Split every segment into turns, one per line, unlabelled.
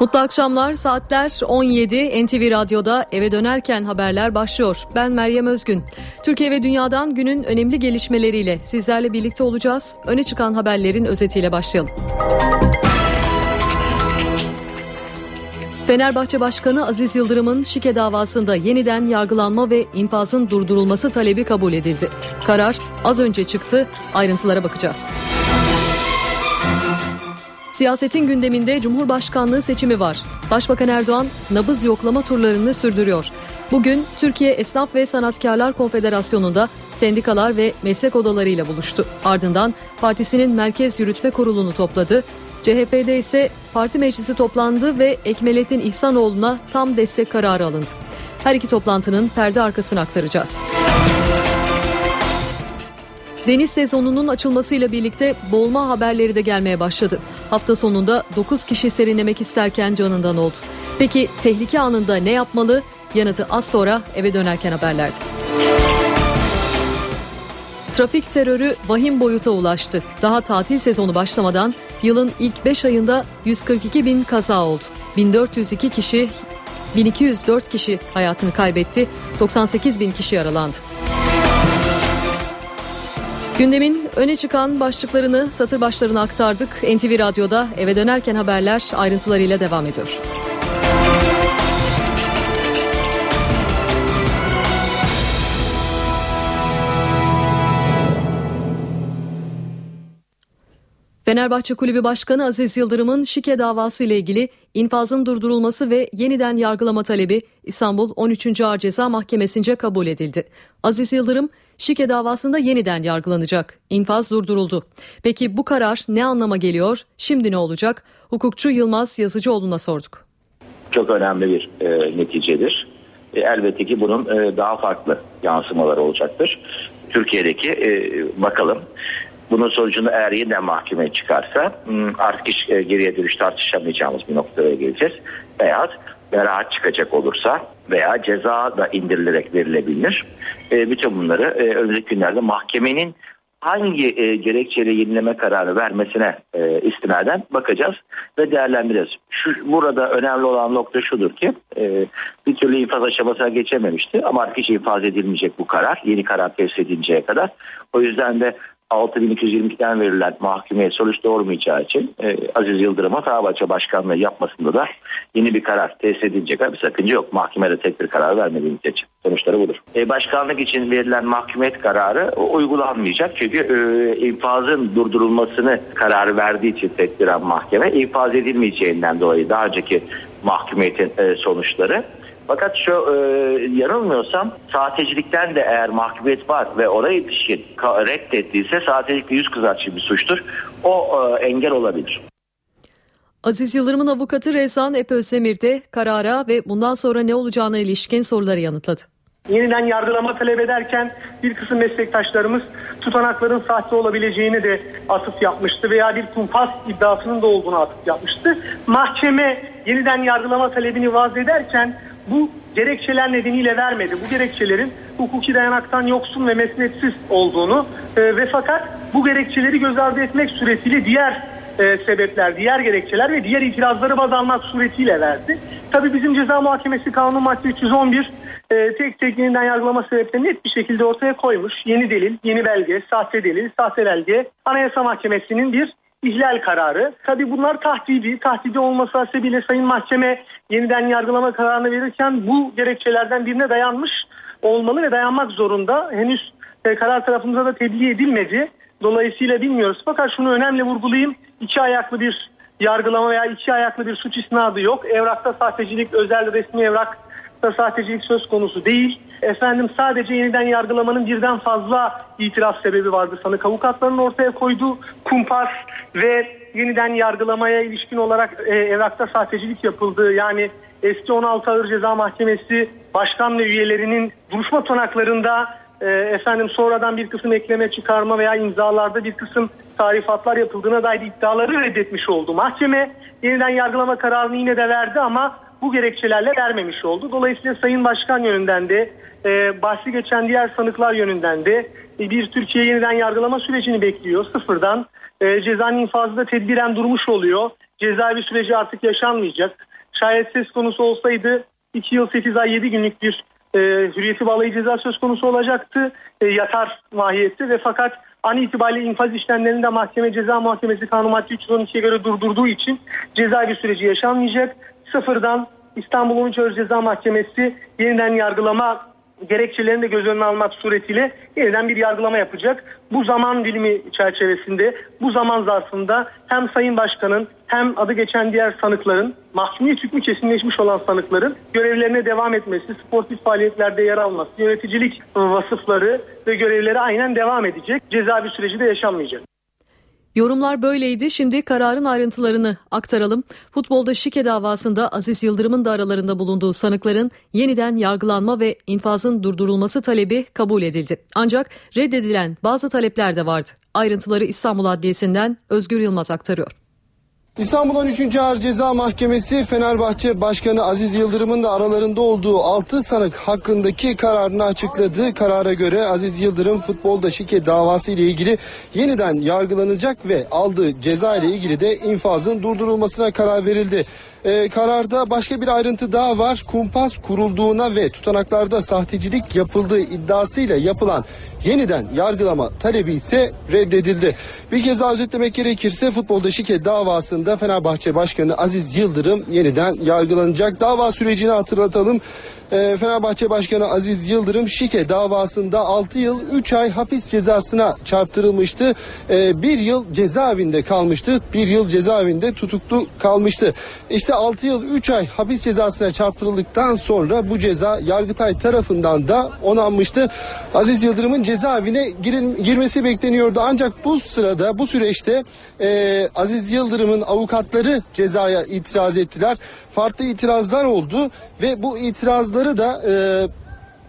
Mutlu akşamlar. Saatler 17. NTV Radyo'da eve dönerken haberler başlıyor. Ben Meryem Özgün. Türkiye ve dünyadan günün önemli gelişmeleriyle sizlerle birlikte olacağız. Öne çıkan haberlerin özetiyle başlayalım. Fenerbahçe Başkanı Aziz Yıldırım'ın şike davasında yeniden yargılanma ve infazın durdurulması talebi kabul edildi. Karar az önce çıktı. Ayrıntılara bakacağız. Siyasetin gündeminde Cumhurbaşkanlığı seçimi var. Başbakan Erdoğan nabız yoklama turlarını sürdürüyor. Bugün Türkiye Esnaf ve Sanatkarlar Konfederasyonu'nda sendikalar ve meslek odalarıyla buluştu. Ardından partisinin Merkez Yürütme Kurulu'nu topladı. CHP'de ise parti meclisi toplandı ve Ekmelettin İhsanoğlu'na tam destek kararı alındı. Her iki toplantının perde arkasını aktaracağız. Deniz sezonunun açılmasıyla birlikte boğulma haberleri de gelmeye başladı. Hafta sonunda 9 kişi serinlemek isterken canından oldu. Peki tehlike anında ne yapmalı? Yanıtı az sonra eve dönerken haberlerde. Trafik terörü vahim boyuta ulaştı. Daha tatil sezonu başlamadan yılın ilk 5 ayında 142 bin kaza oldu. 1402 kişi 1204 kişi hayatını kaybetti. 98 bin kişi yaralandı. Gündemin öne çıkan başlıklarını satır başlarına aktardık. NTV Radyo'da eve dönerken haberler ayrıntılarıyla devam ediyor. Fenerbahçe Kulübü Başkanı Aziz Yıldırım'ın şike davası ile ilgili infazın durdurulması ve yeniden yargılama talebi İstanbul 13. Ağır Ceza Mahkemesi'nce kabul edildi. Aziz Yıldırım şike davasında yeniden yargılanacak. İnfaz durduruldu. Peki bu karar ne anlama geliyor? Şimdi ne olacak? Hukukçu Yılmaz Yazıcıoğlu'na sorduk.
Çok önemli bir e, neticedir. E, elbette ki bunun e, daha farklı yansımaları olacaktır. Türkiye'deki e, bakalım bunun sonucunda eğer yeniden mahkemeye çıkarsa hmm, artık hiç e, geriye dönüş tartışamayacağımız bir noktaya geleceğiz. Beyaz beraat çıkacak olursa veya ceza da indirilerek verilebilir. E, bütün bunları e, önümüzdeki günlerde mahkemenin hangi e, gerekçeyle yenileme kararı vermesine e, istinaden bakacağız ve değerlendireceğiz. Şu, burada önemli olan nokta şudur ki e, bir türlü infaz aşamasına geçememişti ama artık hiç infaz edilmeyecek bu karar. Yeni karar tesis edinceye kadar. O yüzden de 6222'den verilen mahkemeye sonuç doğurmayacağı için e, Aziz Yıldırım'a Fenerbahçe Başkanlığı yapmasında da yeni bir karar tesis edilecek bir sakınca yok. Mahkemede tek bir karar vermediği için sonuçları budur. E, başkanlık için verilen mahkumiyet kararı uygulanmayacak çünkü e, infazın durdurulmasını kararı verdiği için tedbiren mahkeme infaz edilmeyeceğinden dolayı daha önceki mahkumiyetin e, sonuçları fakat şu e, yanılmıyorsam sahtecilikten de eğer mahkumiyet var ve oraya ilişkin reddettiyse sahtecilik yüz kızartıcı bir suçtur. O e, engel olabilir.
Aziz Yıldırım'ın avukatı Rezan Ep Özdemir de karara ve bundan sonra ne olacağına ilişkin soruları yanıtladı.
Yeniden yargılama talep ederken bir kısım meslektaşlarımız tutanakların sahte olabileceğini de atıf yapmıştı veya bir kumpas iddiasının da olduğunu atıf yapmıştı. Mahkeme yeniden yargılama talebini vaz ederken bu gerekçeler nedeniyle vermedi. Bu gerekçelerin hukuki dayanaktan yoksun ve mesnetsiz olduğunu e, ve fakat bu gerekçeleri göz ardı etmek suretiyle diğer e, sebepler, diğer gerekçeler ve diğer itirazları baz almak suretiyle verdi. Tabi bizim ceza muhakemesi kanunu madde 311 e, tek tek yeniden yargılama sebeplerini net bir şekilde ortaya koymuş. Yeni delil, yeni belge, sahte delil, sahte belge Anayasa Mahkemesi'nin bir ihlal kararı. Tabi bunlar tahdidi. Tahdidi olması hasebiyle Sayın Mahkeme yeniden yargılama kararını verirken bu gerekçelerden birine dayanmış olmalı ve dayanmak zorunda. Henüz e, karar tarafımıza da tebliğ edilmedi. Dolayısıyla bilmiyoruz. Fakat şunu önemli vurgulayayım. İki ayaklı bir yargılama veya iki ayaklı bir suç isnadı yok. Evrakta sahtecilik, özel resmi evrak da sahtecilik söz konusu değil. Efendim sadece yeniden yargılamanın birden fazla itiraz sebebi vardı sanık avukatların ortaya koyduğu kumpas ve yeniden yargılamaya ilişkin olarak e, evrakta sahtecilik yapıldığı yani eski 16 Ağır Ceza Mahkemesi başkan ve üyelerinin duruşma tonaklarında e, efendim sonradan bir kısım ekleme çıkarma veya imzalarda bir kısım tarifatlar yapıldığına dair iddiaları reddetmiş oldu. Mahkeme yeniden yargılama kararını yine de verdi ama bu gerekçelerle vermemiş oldu. Dolayısıyla Sayın Başkan yönünden de e, bahsi geçen diğer sanıklar yönünden de e, bir Türkiye yeniden yargılama sürecini bekliyor. Sıfırdan e, cezanın infazı da tedbiren durmuş oluyor. Cezaevi süreci artık yaşanmayacak. Şayet söz konusu olsaydı 2 yıl 8 ay 7 günlük bir e, hürriyeti bağlayıcı ceza söz konusu olacaktı. E, yatar mahiyette ve fakat an itibariyle infaz işlemlerinde mahkeme ceza muhakemesi kanun madde 312'ye göre durdurduğu için cezaevi süreci yaşanmayacak. Sıfırdan İstanbul 13 Ağır Ceza Mahkemesi yeniden yargılama gerekçelerini de göz önüne almak suretiyle yeniden bir yargılama yapacak. Bu zaman dilimi çerçevesinde, bu zaman zarfında hem Sayın Başkan'ın hem adı geçen diğer sanıkların, mahkumiyet hükmü kesinleşmiş olan sanıkların görevlerine devam etmesi, sportif faaliyetlerde yer alması, yöneticilik vasıfları ve görevleri aynen devam edecek. Cezaevi süreci de yaşanmayacak.
Yorumlar böyleydi. Şimdi kararın ayrıntılarını aktaralım. Futbolda şike davasında Aziz Yıldırım'ın da aralarında bulunduğu sanıkların yeniden yargılanma ve infazın durdurulması talebi kabul edildi. Ancak reddedilen bazı talepler de vardı. Ayrıntıları İstanbul Adliyesi'nden Özgür Yılmaz aktarıyor.
İstanbul 13. Ağır Ceza Mahkemesi Fenerbahçe Başkanı Aziz Yıldırım'ın da aralarında olduğu 6 sanık hakkındaki kararını açıkladı. Karara göre Aziz Yıldırım futbolda şike davası ile ilgili yeniden yargılanacak ve aldığı ceza ile ilgili de infazın durdurulmasına karar verildi. Ee, kararda başka bir ayrıntı daha var. Kumpas kurulduğuna ve tutanaklarda sahtecilik yapıldığı iddiasıyla yapılan yeniden yargılama talebi ise reddedildi. Bir kez daha özetlemek gerekirse futbolda şike davasında Fenerbahçe Başkanı Aziz Yıldırım yeniden yargılanacak. Dava sürecini hatırlatalım. Ee, Fenerbahçe Başkanı Aziz Yıldırım şike davasında 6 yıl 3 ay hapis cezasına çarptırılmıştı. Ee, bir yıl cezaevinde kalmıştı. Bir yıl cezaevinde tutuklu kalmıştı. İşte 6 yıl 3 ay hapis cezasına çarptırıldıktan sonra bu ceza Yargıtay tarafından da onanmıştı. Aziz Yıldırım'ın cezaevine girin, girmesi bekleniyordu. Ancak bu sırada bu süreçte e, Aziz Yıldırım'ın avukatları cezaya itiraz ettiler. Farklı itirazlar oldu ve bu itirazları da e,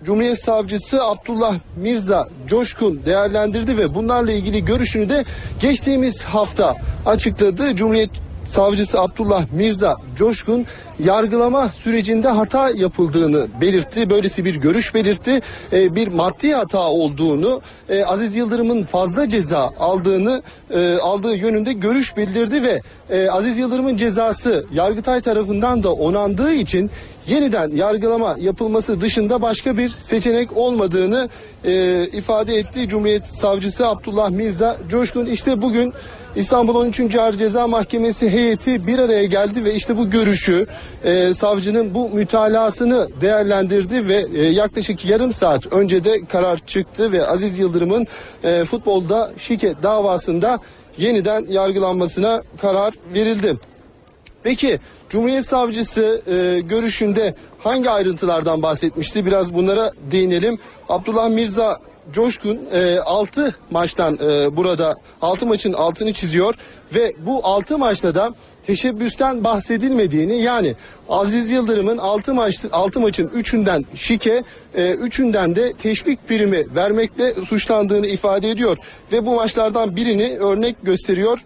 Cumhuriyet Savcısı Abdullah Mirza Coşkun değerlendirdi ve bunlarla ilgili görüşünü de geçtiğimiz hafta açıkladı. Cumhuriyet Savcısı Abdullah Mirza Coşkun yargılama sürecinde hata yapıldığını belirtti. Böylesi bir görüş belirtti. E, bir maddi hata olduğunu, e, Aziz Yıldırım'ın fazla ceza aldığını e, aldığı yönünde görüş bildirdi ve e, Aziz Yıldırım'ın cezası Yargıtay tarafından da onandığı için yeniden yargılama yapılması dışında başka bir seçenek olmadığını e, ifade etti. Cumhuriyet Savcısı Abdullah Mirza Coşkun işte bugün İstanbul 13. Ağır Ceza Mahkemesi heyeti bir araya geldi ve işte bu görüşü e, savcının bu mütalasını değerlendirdi ve e, yaklaşık yarım saat önce de karar çıktı ve Aziz Yıldırım'ın e, futbolda şike davasında yeniden yargılanmasına karar verildi. Peki Cumhuriyet Savcısı e, görüşünde hangi ayrıntılardan bahsetmişti? Biraz bunlara değinelim. Abdullah Mirza Coşkun e, 6 maçtan e, burada 6 maçın altını çiziyor ve bu 6 maçta da teşebbüsten bahsedilmediğini yani Aziz Yıldırım'ın 6 maç 6 maçın 3'ünden şike, 3'ünden e, de teşvik primi vermekle suçlandığını ifade ediyor ve bu maçlardan birini örnek gösteriyor.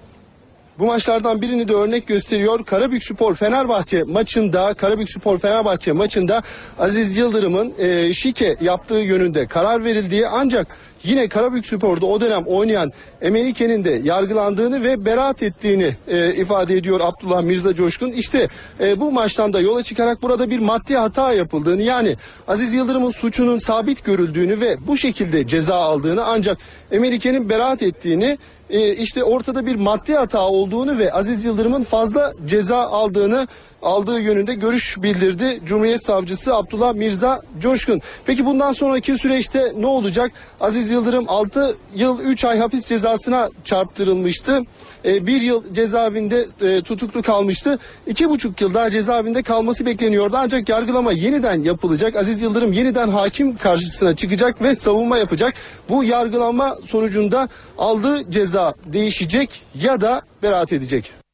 Bu maçlardan birini de örnek gösteriyor. Karabük Spor Fenerbahçe maçında, Karabük Spor Fenerbahçe maçında Aziz Yıldırım'ın e, şike yaptığı yönünde karar verildiği ancak yine Karabük Spor'da o dönem oynayan Emenike'nin de yargılandığını ve beraat ettiğini e, ifade ediyor Abdullah Mirza Coşkun. İşte e, bu maçtan da yola çıkarak burada bir maddi hata yapıldığını yani Aziz Yıldırım'ın suçunun sabit görüldüğünü ve bu şekilde ceza aldığını ancak Emenike'nin beraat ettiğini e, işte ortada bir maddi hata olduğunu ve Aziz Yıldırım'ın fazla ceza aldığını aldığı yönünde görüş bildirdi Cumhuriyet Savcısı Abdullah Mirza Coşkun. Peki bundan sonraki süreçte ne olacak? Aziz Yıldırım 6 yıl 3 ay hapis cezasına çarptırılmıştı. E, bir yıl cezaevinde e, tutuklu kalmıştı. İki buçuk yıl daha cezaevinde kalması bekleniyordu. Ancak yargılama yeniden yapılacak. Aziz Yıldırım yeniden hakim karşısına çıkacak ve savunma yapacak. Bu yargılama sonucunda aldığı ceza değişecek ya da beraat edecek.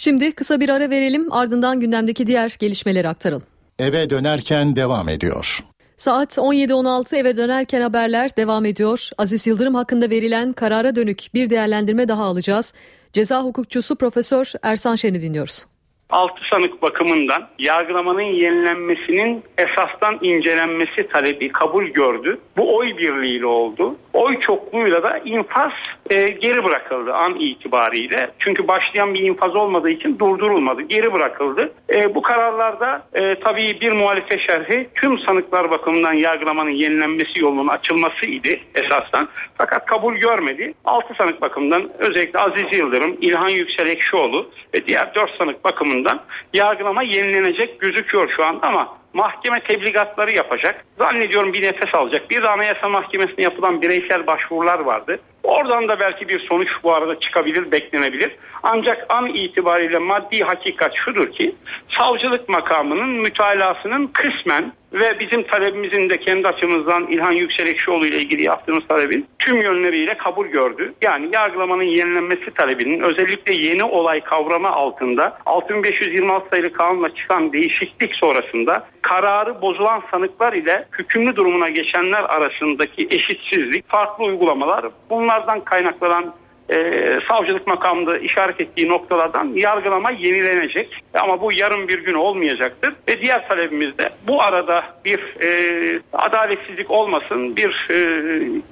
Şimdi kısa bir ara verelim ardından gündemdeki diğer gelişmeleri aktaralım.
Eve dönerken devam ediyor.
Saat 17.16 eve dönerken haberler devam ediyor. Aziz Yıldırım hakkında verilen karara dönük bir değerlendirme daha alacağız. Ceza hukukçusu Profesör Ersan Şen'i dinliyoruz.
Altı sanık bakımından yargılamanın yenilenmesinin esastan incelenmesi talebi kabul gördü. Bu oy birliğiyle oldu. Oy çokluğuyla da infaz e, geri bırakıldı an itibariyle. Çünkü başlayan bir infaz olmadığı için durdurulmadı. Geri bırakıldı. E, bu kararlarda e, tabii bir muhalefet şerhi tüm sanıklar bakımından yargılamanın yenilenmesi yolunun açılması idi esasdan. Fakat kabul görmedi. 6 sanık bakımından özellikle Aziz Yıldırım, İlhan Yüksel Ekşioğlu ve diğer 4 sanık bakımından yargılama yenilenecek gözüküyor şu anda ama mahkeme tebligatları yapacak. Zannediyorum bir nefes alacak. Bir de Anayasa Mahkemesi'ne yapılan bireysel başvurular vardı. Oradan da belki bir sonuç bu arada çıkabilir, beklenebilir. Ancak an itibariyle maddi hakikat şudur ki savcılık makamının mütalasının kısmen ve bizim talebimizin de kendi açımızdan İlhan Yükselekşioğlu ile ilgili yaptığımız talebin tüm yönleriyle kabul gördü. Yani yargılamanın yenilenmesi talebinin özellikle yeni olay kavramı altında 6526 sayılı kanunla çıkan değişiklik sonrasında kararı bozulan sanıklar ile hükümlü durumuna geçenler arasındaki eşitsizlik, farklı uygulamalar bunlardan kaynaklanan e, savcılık makamında işaret ettiği noktalardan yargılama yenilenecek. Ama bu yarın bir gün olmayacaktır. Ve diğer talebimiz de bu arada bir e, adaletsizlik olmasın, bir e,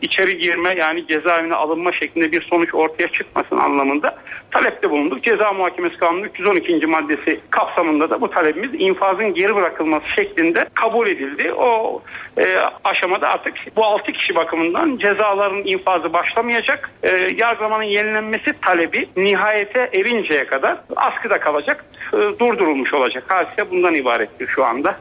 içeri girme yani cezaevine alınma şeklinde bir sonuç ortaya çıkmasın anlamında talepte bulunduk. Ceza Muhakemesi Kanunu 312. maddesi kapsamında da bu talebimiz infazın geri bırakılması şeklinde kabul edildi. O e, aşamada artık bu 6 kişi bakımından cezaların infazı başlamayacak. E, yargılamanın yenilenmesi talebi nihayete erinceye kadar askıda kalacak, e, durdurulmuş olacak. Hadise bundan ibarettir şu anda.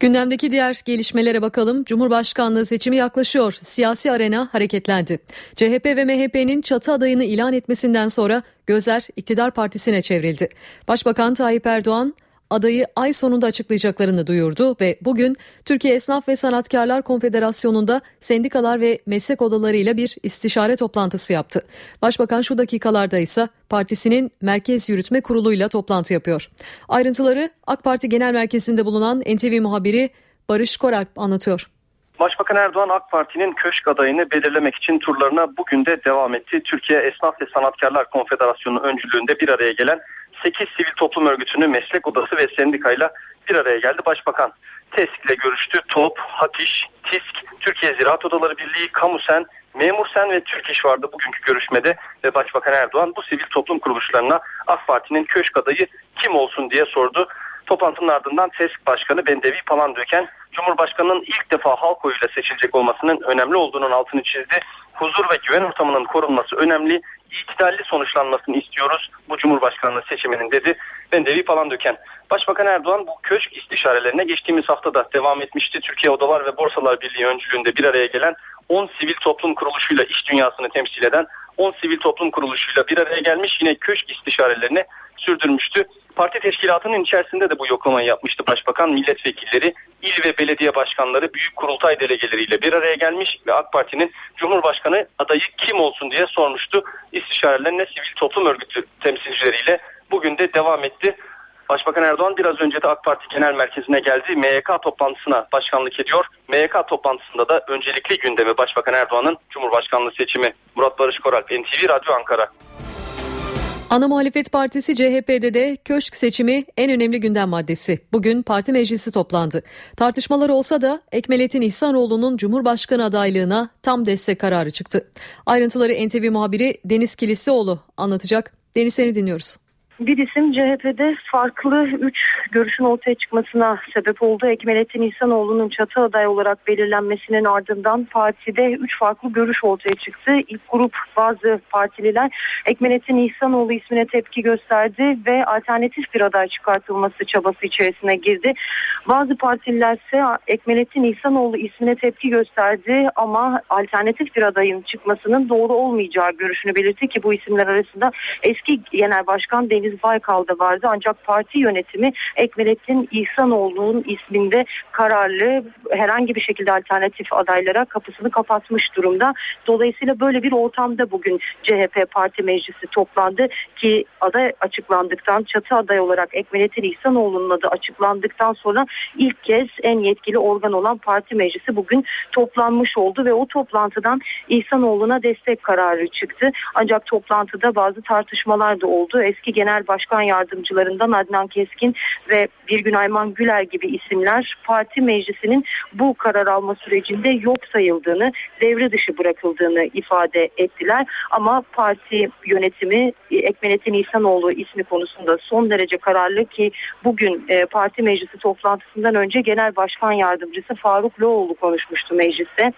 Gündemdeki diğer gelişmelere bakalım. Cumhurbaşkanlığı seçimi yaklaşıyor. Siyasi arena hareketlendi. CHP ve MHP'nin çatı adayını ilan etmesinden sonra gözler iktidar partisine çevrildi. Başbakan Tayyip Erdoğan adayı ay sonunda açıklayacaklarını duyurdu ve bugün Türkiye Esnaf ve Sanatkarlar Konfederasyonu'nda sendikalar ve meslek odalarıyla bir istişare toplantısı yaptı. Başbakan şu dakikalarda ise partisinin Merkez Yürütme Kurulu'yla toplantı yapıyor. Ayrıntıları AK Parti Genel Merkezi'nde bulunan NTV muhabiri Barış Koralp anlatıyor.
Başbakan Erdoğan AK Parti'nin köşk adayını belirlemek için turlarına bugün de devam etti. Türkiye Esnaf ve Sanatkarlar Konfederasyonu öncülüğünde bir araya gelen 8 sivil toplum örgütünü meslek odası ve sendikayla bir araya geldi. Başbakan TESK ile görüştü. TOP, HATİŞ, TİSK, Türkiye Ziraat Odaları Birliği, Kamusen, Memursen ve Türk İş vardı bugünkü görüşmede ve Başbakan Erdoğan bu sivil toplum kuruluşlarına AK Parti'nin köşk adayı kim olsun diye sordu. Toplantının ardından TESK Başkanı Bendevi Palandöken Cumhurbaşkanı'nın ilk defa halk oyuyla seçilecek olmasının önemli olduğunun altını çizdi. Huzur ve güven ortamının korunması önemli itidalli sonuçlanmasını istiyoruz bu Cumhurbaşkanlığı seçiminin dedi. Ben Devi falan döken. Başbakan Erdoğan bu köşk istişarelerine geçtiğimiz hafta da devam etmişti. Türkiye Odalar ve Borsalar Birliği öncülüğünde bir araya gelen 10 sivil toplum kuruluşuyla iş dünyasını temsil eden 10 sivil toplum kuruluşuyla bir araya gelmiş yine köşk istişarelerini sürdürmüştü. Parti teşkilatının içerisinde de bu yoklamayı yapmıştı başbakan. Milletvekilleri, il ve belediye başkanları, büyük kurultay delegeleriyle bir araya gelmiş ve AK Parti'nin Cumhurbaşkanı adayı kim olsun diye sormuştu. İstişarelerine sivil toplum örgütü temsilcileriyle bugün de devam etti. Başbakan Erdoğan biraz önce de AK Parti Genel Merkezi'ne geldi. MYK toplantısına başkanlık ediyor. MYK toplantısında da öncelikli gündemi Başbakan Erdoğan'ın Cumhurbaşkanlığı seçimi. Murat Barış Koral, NTV Radyo Ankara.
Ana muhalefet partisi CHP'de de köşk seçimi en önemli gündem maddesi. Bugün parti meclisi toplandı. Tartışmalar olsa da Ekmelettin İhsanoğlu'nun Cumhurbaşkanı adaylığına tam destek kararı çıktı. Ayrıntıları NTV muhabiri Deniz Kilislioğlu anlatacak. Deniz seni dinliyoruz.
Bir isim CHP'de farklı üç görüşün ortaya çıkmasına sebep oldu. Ekmelettin İhsanoğlu'nun çatı aday olarak belirlenmesinin ardından partide üç farklı görüş ortaya çıktı. İlk grup bazı partililer Ekmelettin İhsanoğlu ismine tepki gösterdi ve alternatif bir aday çıkartılması çabası içerisine girdi. Bazı partililer ise Ekmelettin İhsanoğlu ismine tepki gösterdi ama alternatif bir adayın çıkmasının doğru olmayacağı görüşünü belirtti ki bu isimler arasında eski Genel Başkan Deniz Cengiz Baykal da vardı ancak parti yönetimi Ekmelettin İhsanoğlu'nun isminde kararlı herhangi bir şekilde alternatif adaylara kapısını kapatmış durumda. Dolayısıyla böyle bir ortamda bugün CHP Parti Meclisi toplandı ki aday açıklandıktan çatı aday olarak Ekmelettin İhsanoğlu'nun adı açıklandıktan sonra ilk kez en yetkili organ olan Parti Meclisi bugün toplanmış oldu ve o toplantıdan İhsanoğlu'na destek kararı çıktı. Ancak toplantıda bazı tartışmalar da oldu. Eski Genel genel başkan yardımcılarından Adnan Keskin ve Birgün Ayman Güler gibi isimler parti meclisinin bu karar alma sürecinde yok sayıldığını, devre dışı bırakıldığını ifade ettiler. Ama parti yönetimi Ekmelettin İhsanoğlu ismi konusunda son derece kararlı ki bugün e, parti meclisi toplantısından önce genel başkan yardımcısı Faruk Loğlu konuşmuştu mecliste.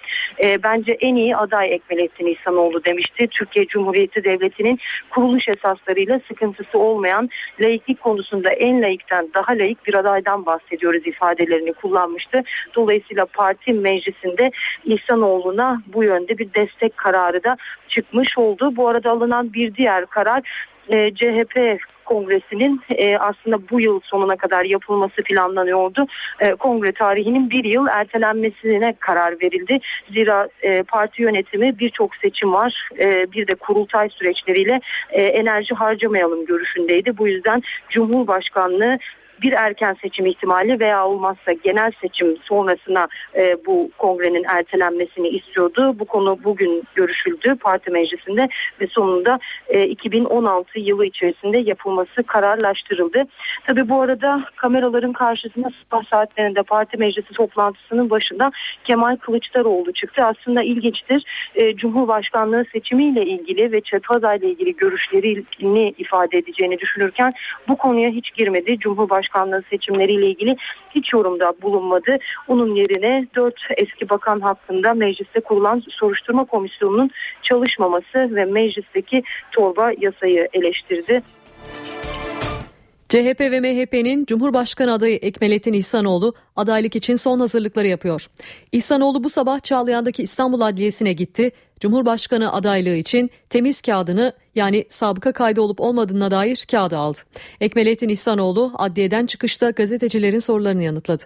E, bence en iyi aday Ekmelettin İhsanoğlu demişti. Türkiye Cumhuriyeti Devleti'nin kuruluş esaslarıyla sıkıntısı olmayan laiklik konusunda en laikten daha laik bir adaydan bahsediyoruz ifadelerini kullanmıştı. Dolayısıyla parti meclisinde İhsanoğlu'na bu yönde bir destek kararı da çıkmış oldu. Bu arada alınan bir diğer karar e, CHP Kongresi'nin e, aslında bu yıl sonuna kadar yapılması planlanıyordu. E, kongre tarihinin bir yıl ertelenmesine karar verildi. Zira e, parti yönetimi birçok seçim var. E, bir de kurultay süreçleriyle e, enerji harcamayalım görüşündeydi. Bu yüzden Cumhurbaşkanlığı bir erken seçim ihtimali veya olmazsa genel seçim sonrasına e, bu kongrenin ertelenmesini istiyordu. Bu konu bugün görüşüldü parti meclisinde ve sonunda e, 2016 yılı içerisinde yapılması kararlaştırıldı. Tabi bu arada kameraların karşısında sabah saatlerinde parti meclisi toplantısının başında Kemal Kılıçdaroğlu çıktı. Aslında ilginçtir. E, Cumhurbaşkanlığı seçimiyle ilgili ve Çatı ile ilgili görüşlerini ifade edeceğini düşünürken bu konuya hiç girmedi. Cumhurbaşkanlığı Başkanlığı seçimleriyle ilgili hiç yorumda bulunmadı. Onun yerine dört eski bakan hakkında mecliste kurulan soruşturma komisyonunun çalışmaması ve meclisteki torba yasayı eleştirdi.
CHP ve MHP'nin Cumhurbaşkanı adayı Ekmelettin İhsanoğlu adaylık için son hazırlıkları yapıyor. İhsanoğlu bu sabah Çağlayan'daki İstanbul Adliyesi'ne gitti. Cumhurbaşkanı adaylığı için temiz kağıdını yani sabıka kaydı olup olmadığına dair kağıdı aldı. Ekmelettin İhsanoğlu adliyeden çıkışta gazetecilerin sorularını yanıtladı.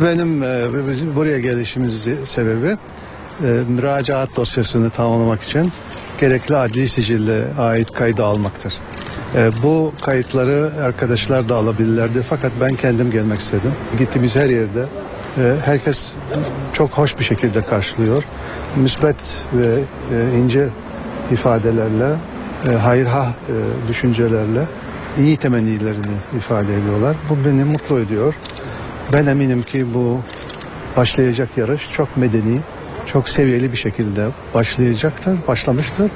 Benim e, bizim buraya gelişimiz sebebi e, müracaat dosyasını tamamlamak için gerekli adli sicille ait kaydı almaktır. E, bu kayıtları arkadaşlar da alabilirlerdi fakat ben kendim gelmek istedim. Gittiğimiz her yerde e, herkes çok hoş bir şekilde karşılıyor. Müsbet ve e, ince ifadelerle, e, hayırha e, düşüncelerle iyi temennilerini ifade ediyorlar. Bu beni mutlu ediyor. Ben eminim ki bu başlayacak yarış çok medeni, çok seviyeli bir şekilde başlayacaktır, başlamıştır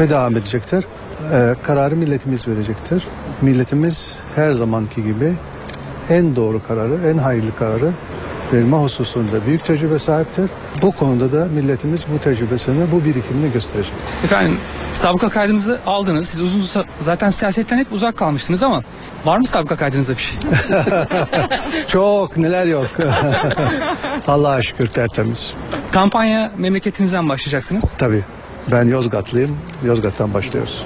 ve devam edecektir. Ee, kararı milletimiz verecektir. Milletimiz her zamanki gibi en doğru kararı, en hayırlı kararı verme hususunda büyük tecrübe sahiptir. Bu konuda da milletimiz bu tecrübesini, bu birikimini gösterecek.
Efendim sabıka kaydınızı aldınız. Siz uzun zaten siyasetten hep uzak kalmıştınız ama var mı sabıka kaydınızda bir şey?
Çok neler yok. Allah'a şükür tertemiz.
Kampanya memleketinizden başlayacaksınız.
Tabii. Ben Yozgatlıyım. Yozgat'tan başlıyoruz.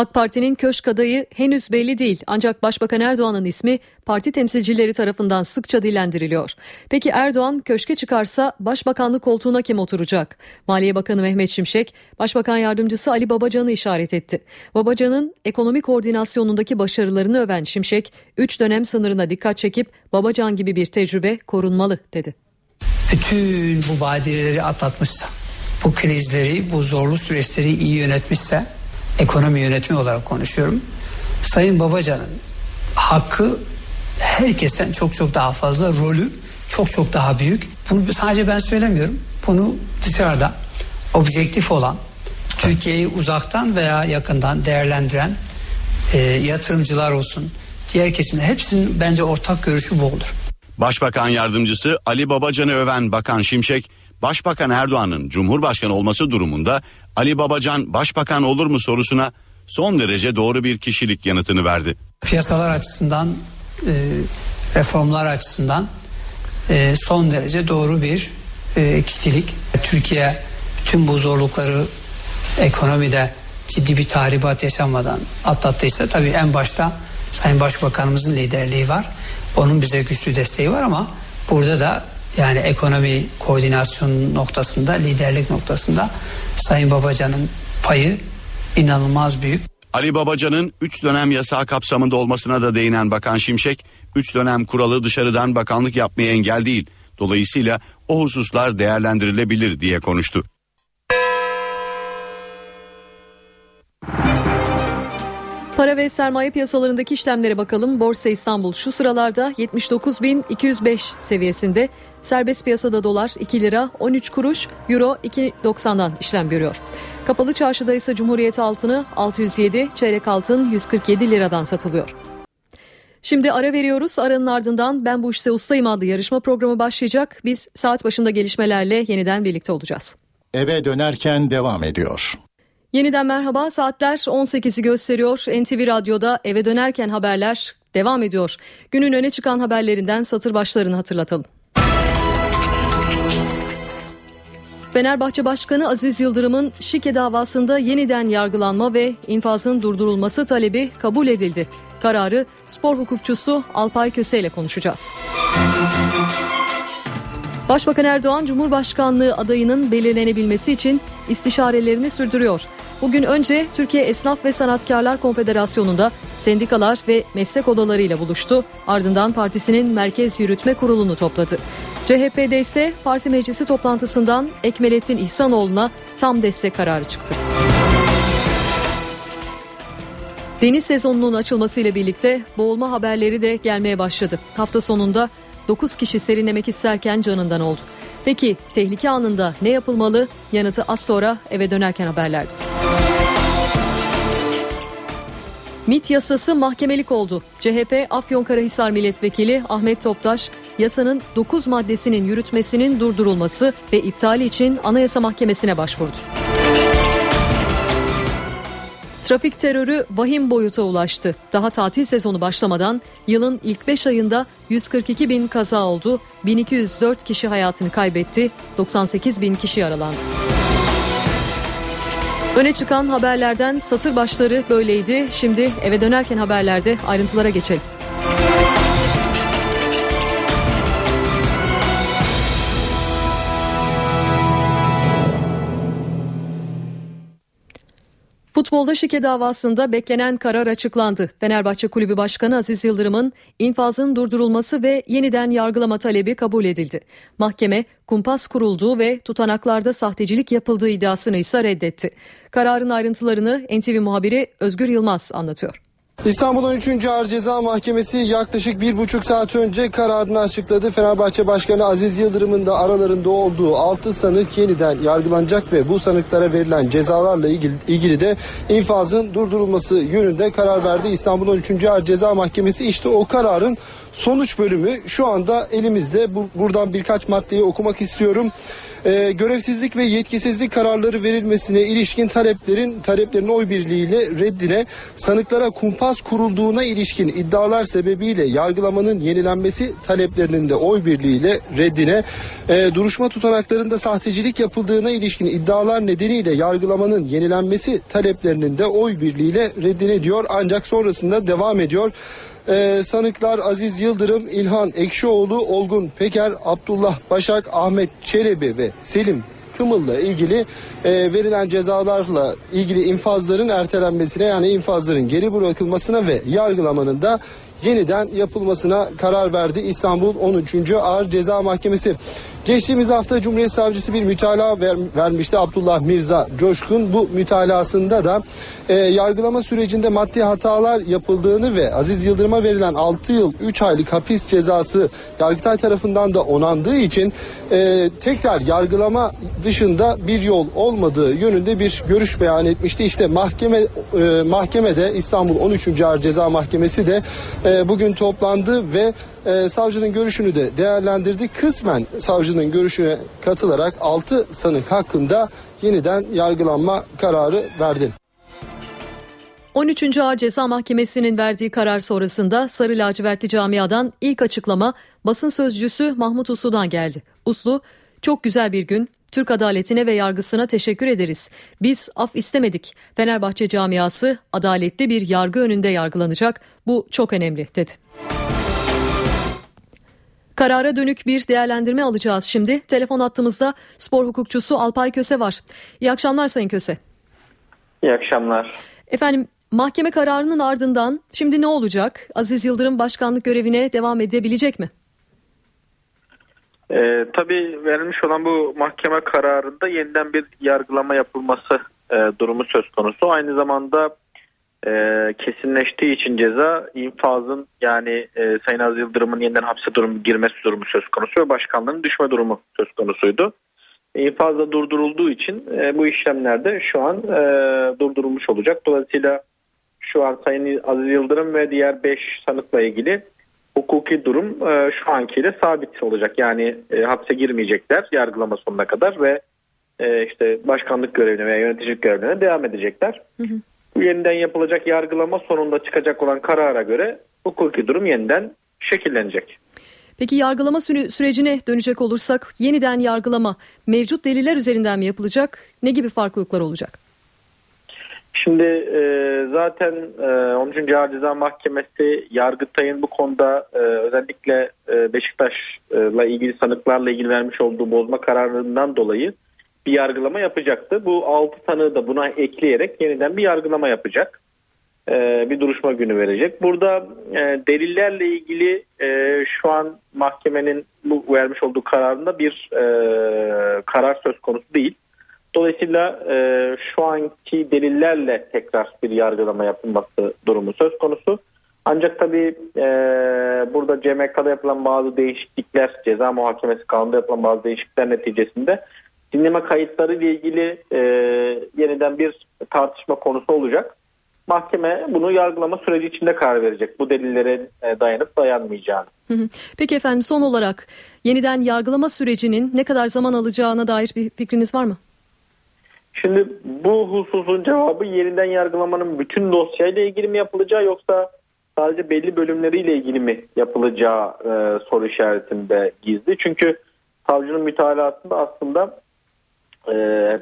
AK Parti'nin köşk adayı henüz belli değil ancak Başbakan Erdoğan'ın ismi parti temsilcileri tarafından sıkça dillendiriliyor. Peki Erdoğan köşke çıkarsa başbakanlık koltuğuna kim oturacak? Maliye Bakanı Mehmet Şimşek, Başbakan Yardımcısı Ali Babacan'ı işaret etti. Babacan'ın ekonomi koordinasyonundaki başarılarını öven Şimşek, 3 dönem sınırına dikkat çekip Babacan gibi bir tecrübe korunmalı dedi.
Bütün bu badireleri atlatmışsa, bu krizleri, bu zorlu süreçleri iyi yönetmişse ekonomi yönetimi olarak konuşuyorum. Sayın Babacan'ın hakkı herkesten çok çok daha fazla rolü çok çok daha büyük. Bunu sadece ben söylemiyorum. Bunu dışarıda objektif olan Türkiye'yi uzaktan veya yakından değerlendiren e, yatırımcılar olsun diğer kesimler hepsinin bence ortak görüşü bu olur.
Başbakan yardımcısı Ali Babacan'ı öven Bakan Şimşek, Başbakan Erdoğan'ın Cumhurbaşkanı olması durumunda Ali Babacan başbakan olur mu sorusuna son derece doğru bir kişilik yanıtını verdi.
Piyasalar açısından, e, reformlar açısından e, son derece doğru bir e, kişilik. Türkiye tüm bu zorlukları ekonomide ciddi bir tahribat yaşamadan atlattıysa tabii en başta Sayın Başbakanımızın liderliği var. Onun bize güçlü desteği var ama burada da yani ekonomi koordinasyon noktasında, liderlik noktasında Sayın Babacan'ın payı inanılmaz büyük.
Ali Babacan'ın 3 dönem yasağı kapsamında olmasına da değinen Bakan Şimşek, 3 dönem kuralı dışarıdan bakanlık yapmaya engel değil. Dolayısıyla o hususlar değerlendirilebilir diye konuştu.
Para ve sermaye piyasalarındaki işlemlere bakalım. Borsa İstanbul şu sıralarda 79.205 seviyesinde. Serbest piyasada dolar 2 lira 13 kuruş, euro 2.90'dan işlem görüyor. Kapalı çarşıda ise Cumhuriyet altını 607, çeyrek altın 147 liradan satılıyor. Şimdi ara veriyoruz. Aranın ardından Ben Bu İşte Ustayım adlı yarışma programı başlayacak. Biz saat başında gelişmelerle yeniden birlikte olacağız.
Eve dönerken devam ediyor.
Yeniden merhaba. Saatler 18'i gösteriyor. NTV Radyo'da eve dönerken haberler devam ediyor. Günün öne çıkan haberlerinden satır başlarını hatırlatalım. Fenerbahçe Başkanı Aziz Yıldırım'ın şike davasında yeniden yargılanma ve infazın durdurulması talebi kabul edildi. Kararı spor hukukçusu Alpay Köse ile konuşacağız. Başbakan Erdoğan Cumhurbaşkanlığı adayının belirlenebilmesi için istişarelerini sürdürüyor. Bugün önce Türkiye Esnaf ve Sanatkarlar Konfederasyonu'nda sendikalar ve meslek odalarıyla buluştu. Ardından partisinin Merkez Yürütme Kurulu'nu topladı. CHP'de ise parti meclisi toplantısından Ekmelettin İhsanoğlu'na tam destek kararı çıktı. Deniz sezonunun açılmasıyla birlikte boğulma haberleri de gelmeye başladı. Hafta sonunda 9 kişi serinlemek isterken canından oldu. Peki tehlike anında ne yapılmalı? Yanıtı az sonra eve dönerken haberlerdi. MIT yasası mahkemelik oldu. CHP Afyonkarahisar Milletvekili Ahmet Toptaş, yasanın 9 maddesinin yürütmesinin durdurulması ve iptali için Anayasa Mahkemesi'ne başvurdu. Trafik terörü vahim boyuta ulaştı. Daha tatil sezonu başlamadan yılın ilk 5 ayında 142 bin kaza oldu, 1204 kişi hayatını kaybetti, 98 bin kişi yaralandı. Öne çıkan haberlerden satır başları böyleydi. Şimdi eve dönerken haberlerde ayrıntılara geçelim. Futbolda şike davasında beklenen karar açıklandı. Fenerbahçe Kulübü Başkanı Aziz Yıldırım'ın infazın durdurulması ve yeniden yargılama talebi kabul edildi. Mahkeme kumpas kurulduğu ve tutanaklarda sahtecilik yapıldığı iddiasını ise reddetti. Kararın ayrıntılarını NTV muhabiri Özgür Yılmaz anlatıyor.
İstanbul 13. Ağır Ceza Mahkemesi yaklaşık bir buçuk saat önce kararını açıkladı. Fenerbahçe Başkanı Aziz Yıldırım'ın da aralarında olduğu 6 sanık yeniden yargılanacak ve bu sanıklara verilen cezalarla ilgili, ilgili de infazın durdurulması yönünde karar verdi. İstanbul 13. Ağır Ceza Mahkemesi işte o kararın sonuç bölümü şu anda elimizde. Bu, buradan birkaç maddeyi okumak istiyorum e, görevsizlik ve yetkisizlik kararları verilmesine ilişkin taleplerin taleplerin oy birliğiyle reddine sanıklara kumpas kurulduğuna ilişkin iddialar sebebiyle yargılamanın yenilenmesi taleplerinin de oy birliğiyle reddine e, duruşma tutanaklarında sahtecilik yapıldığına ilişkin iddialar nedeniyle yargılamanın yenilenmesi taleplerinin de oy birliğiyle reddine diyor ancak sonrasında devam ediyor. Ee, sanıklar Aziz Yıldırım, İlhan Ekşioğlu, Olgun Peker, Abdullah Başak, Ahmet Çelebi ve Selim Kımıl'la ilgili e, verilen cezalarla ilgili infazların ertelenmesine yani infazların geri bırakılmasına ve yargılamanın da yeniden yapılmasına karar verdi İstanbul 13. Ağır Ceza Mahkemesi. Geçtiğimiz hafta Cumhuriyet Savcısı bir mütalaa ver, vermişti Abdullah Mirza Coşkun. Bu mütalasında da e, yargılama sürecinde maddi hatalar yapıldığını ve Aziz Yıldırım'a verilen 6 yıl 3 aylık hapis cezası Yargıtay tarafından da onandığı için e, tekrar yargılama dışında bir yol olmadığı yönünde bir görüş beyan etmişti. İşte mahkeme e, mahkemede İstanbul 13. Ağır Ceza Mahkemesi de e, bugün toplandı ve e, savcının görüşünü de değerlendirdi. Kısmen savcının görüşüne katılarak 6 sanık hakkında yeniden yargılanma kararı verdi.
13. Ağır Ceza Mahkemesi'nin verdiği karar sonrasında Sarı Lacivertli Camia'dan ilk açıklama basın sözcüsü Mahmut Uslu'dan geldi. Uslu, çok güzel bir gün, Türk adaletine ve yargısına teşekkür ederiz. Biz af istemedik. Fenerbahçe camiası adaletli bir yargı önünde yargılanacak. Bu çok önemli dedi. Karara dönük bir değerlendirme alacağız şimdi. Telefon attığımızda spor hukukçusu Alpay Köse var. İyi akşamlar Sayın Köse.
İyi akşamlar.
Efendim mahkeme kararının ardından şimdi ne olacak? Aziz Yıldırım başkanlık görevine devam edebilecek mi?
Ee, tabii verilmiş olan bu mahkeme kararında yeniden bir yargılama yapılması e, durumu söz konusu. Aynı zamanda e, kesinleştiği için ceza infazın yani e, Sayın Aziz Yıldırım'ın yeniden hapse durum, girmesi durumu söz konusu ve başkanlığın düşme durumu söz konusuydu. İnfazda durdurulduğu için e, bu işlemlerde şu an e, durdurulmuş olacak. Dolayısıyla şu an Sayın Aziz Yıldırım ve diğer 5 sanıkla ilgili hukuki durum e, şu ankiyle sabit olacak. Yani e, hapse girmeyecekler yargılama sonuna kadar ve e, işte başkanlık görevine veya yöneticilik görevine devam edecekler. Hı hı. Bu yeniden yapılacak yargılama sonunda çıkacak olan karara göre hukuki durum yeniden şekillenecek.
Peki yargılama süre, sürecine dönecek olursak yeniden yargılama mevcut deliller üzerinden mi yapılacak? Ne gibi farklılıklar olacak?
Şimdi e, zaten e, 13. Ağır Ceza Mahkemesi Yargıtay'ın bu konuda e, özellikle e, Beşiktaş'la ilgili sanıklarla ilgili vermiş olduğu bozma kararından dolayı bir yargılama yapacaktı. Bu 6 tanığı da buna ekleyerek yeniden bir yargılama yapacak. E, bir duruşma günü verecek. Burada e, delillerle ilgili e, şu an mahkemenin bu vermiş olduğu kararında bir e, karar söz konusu değil. Dolayısıyla e, şu anki delillerle tekrar bir yargılama yapılması durumu söz konusu. Ancak tabii e, burada CMK'da yapılan bazı değişiklikler, ceza muhakemesi kanunda yapılan bazı değişiklikler neticesinde dinleme kayıtları ile ilgili e, yeniden bir tartışma konusu olacak. Mahkeme bunu yargılama süreci içinde karar verecek. Bu delillere e, dayanıp dayanmayacağını.
Peki efendim son olarak yeniden yargılama sürecinin ne kadar zaman alacağına dair bir fikriniz var mı?
Şimdi bu hususun cevabı yeniden yargılamanın bütün dosyayla ilgili mi yapılacağı yoksa sadece belli bölümleriyle ilgili mi yapılacağı e, soru işaretinde gizli. Çünkü savcının mütalasında aslında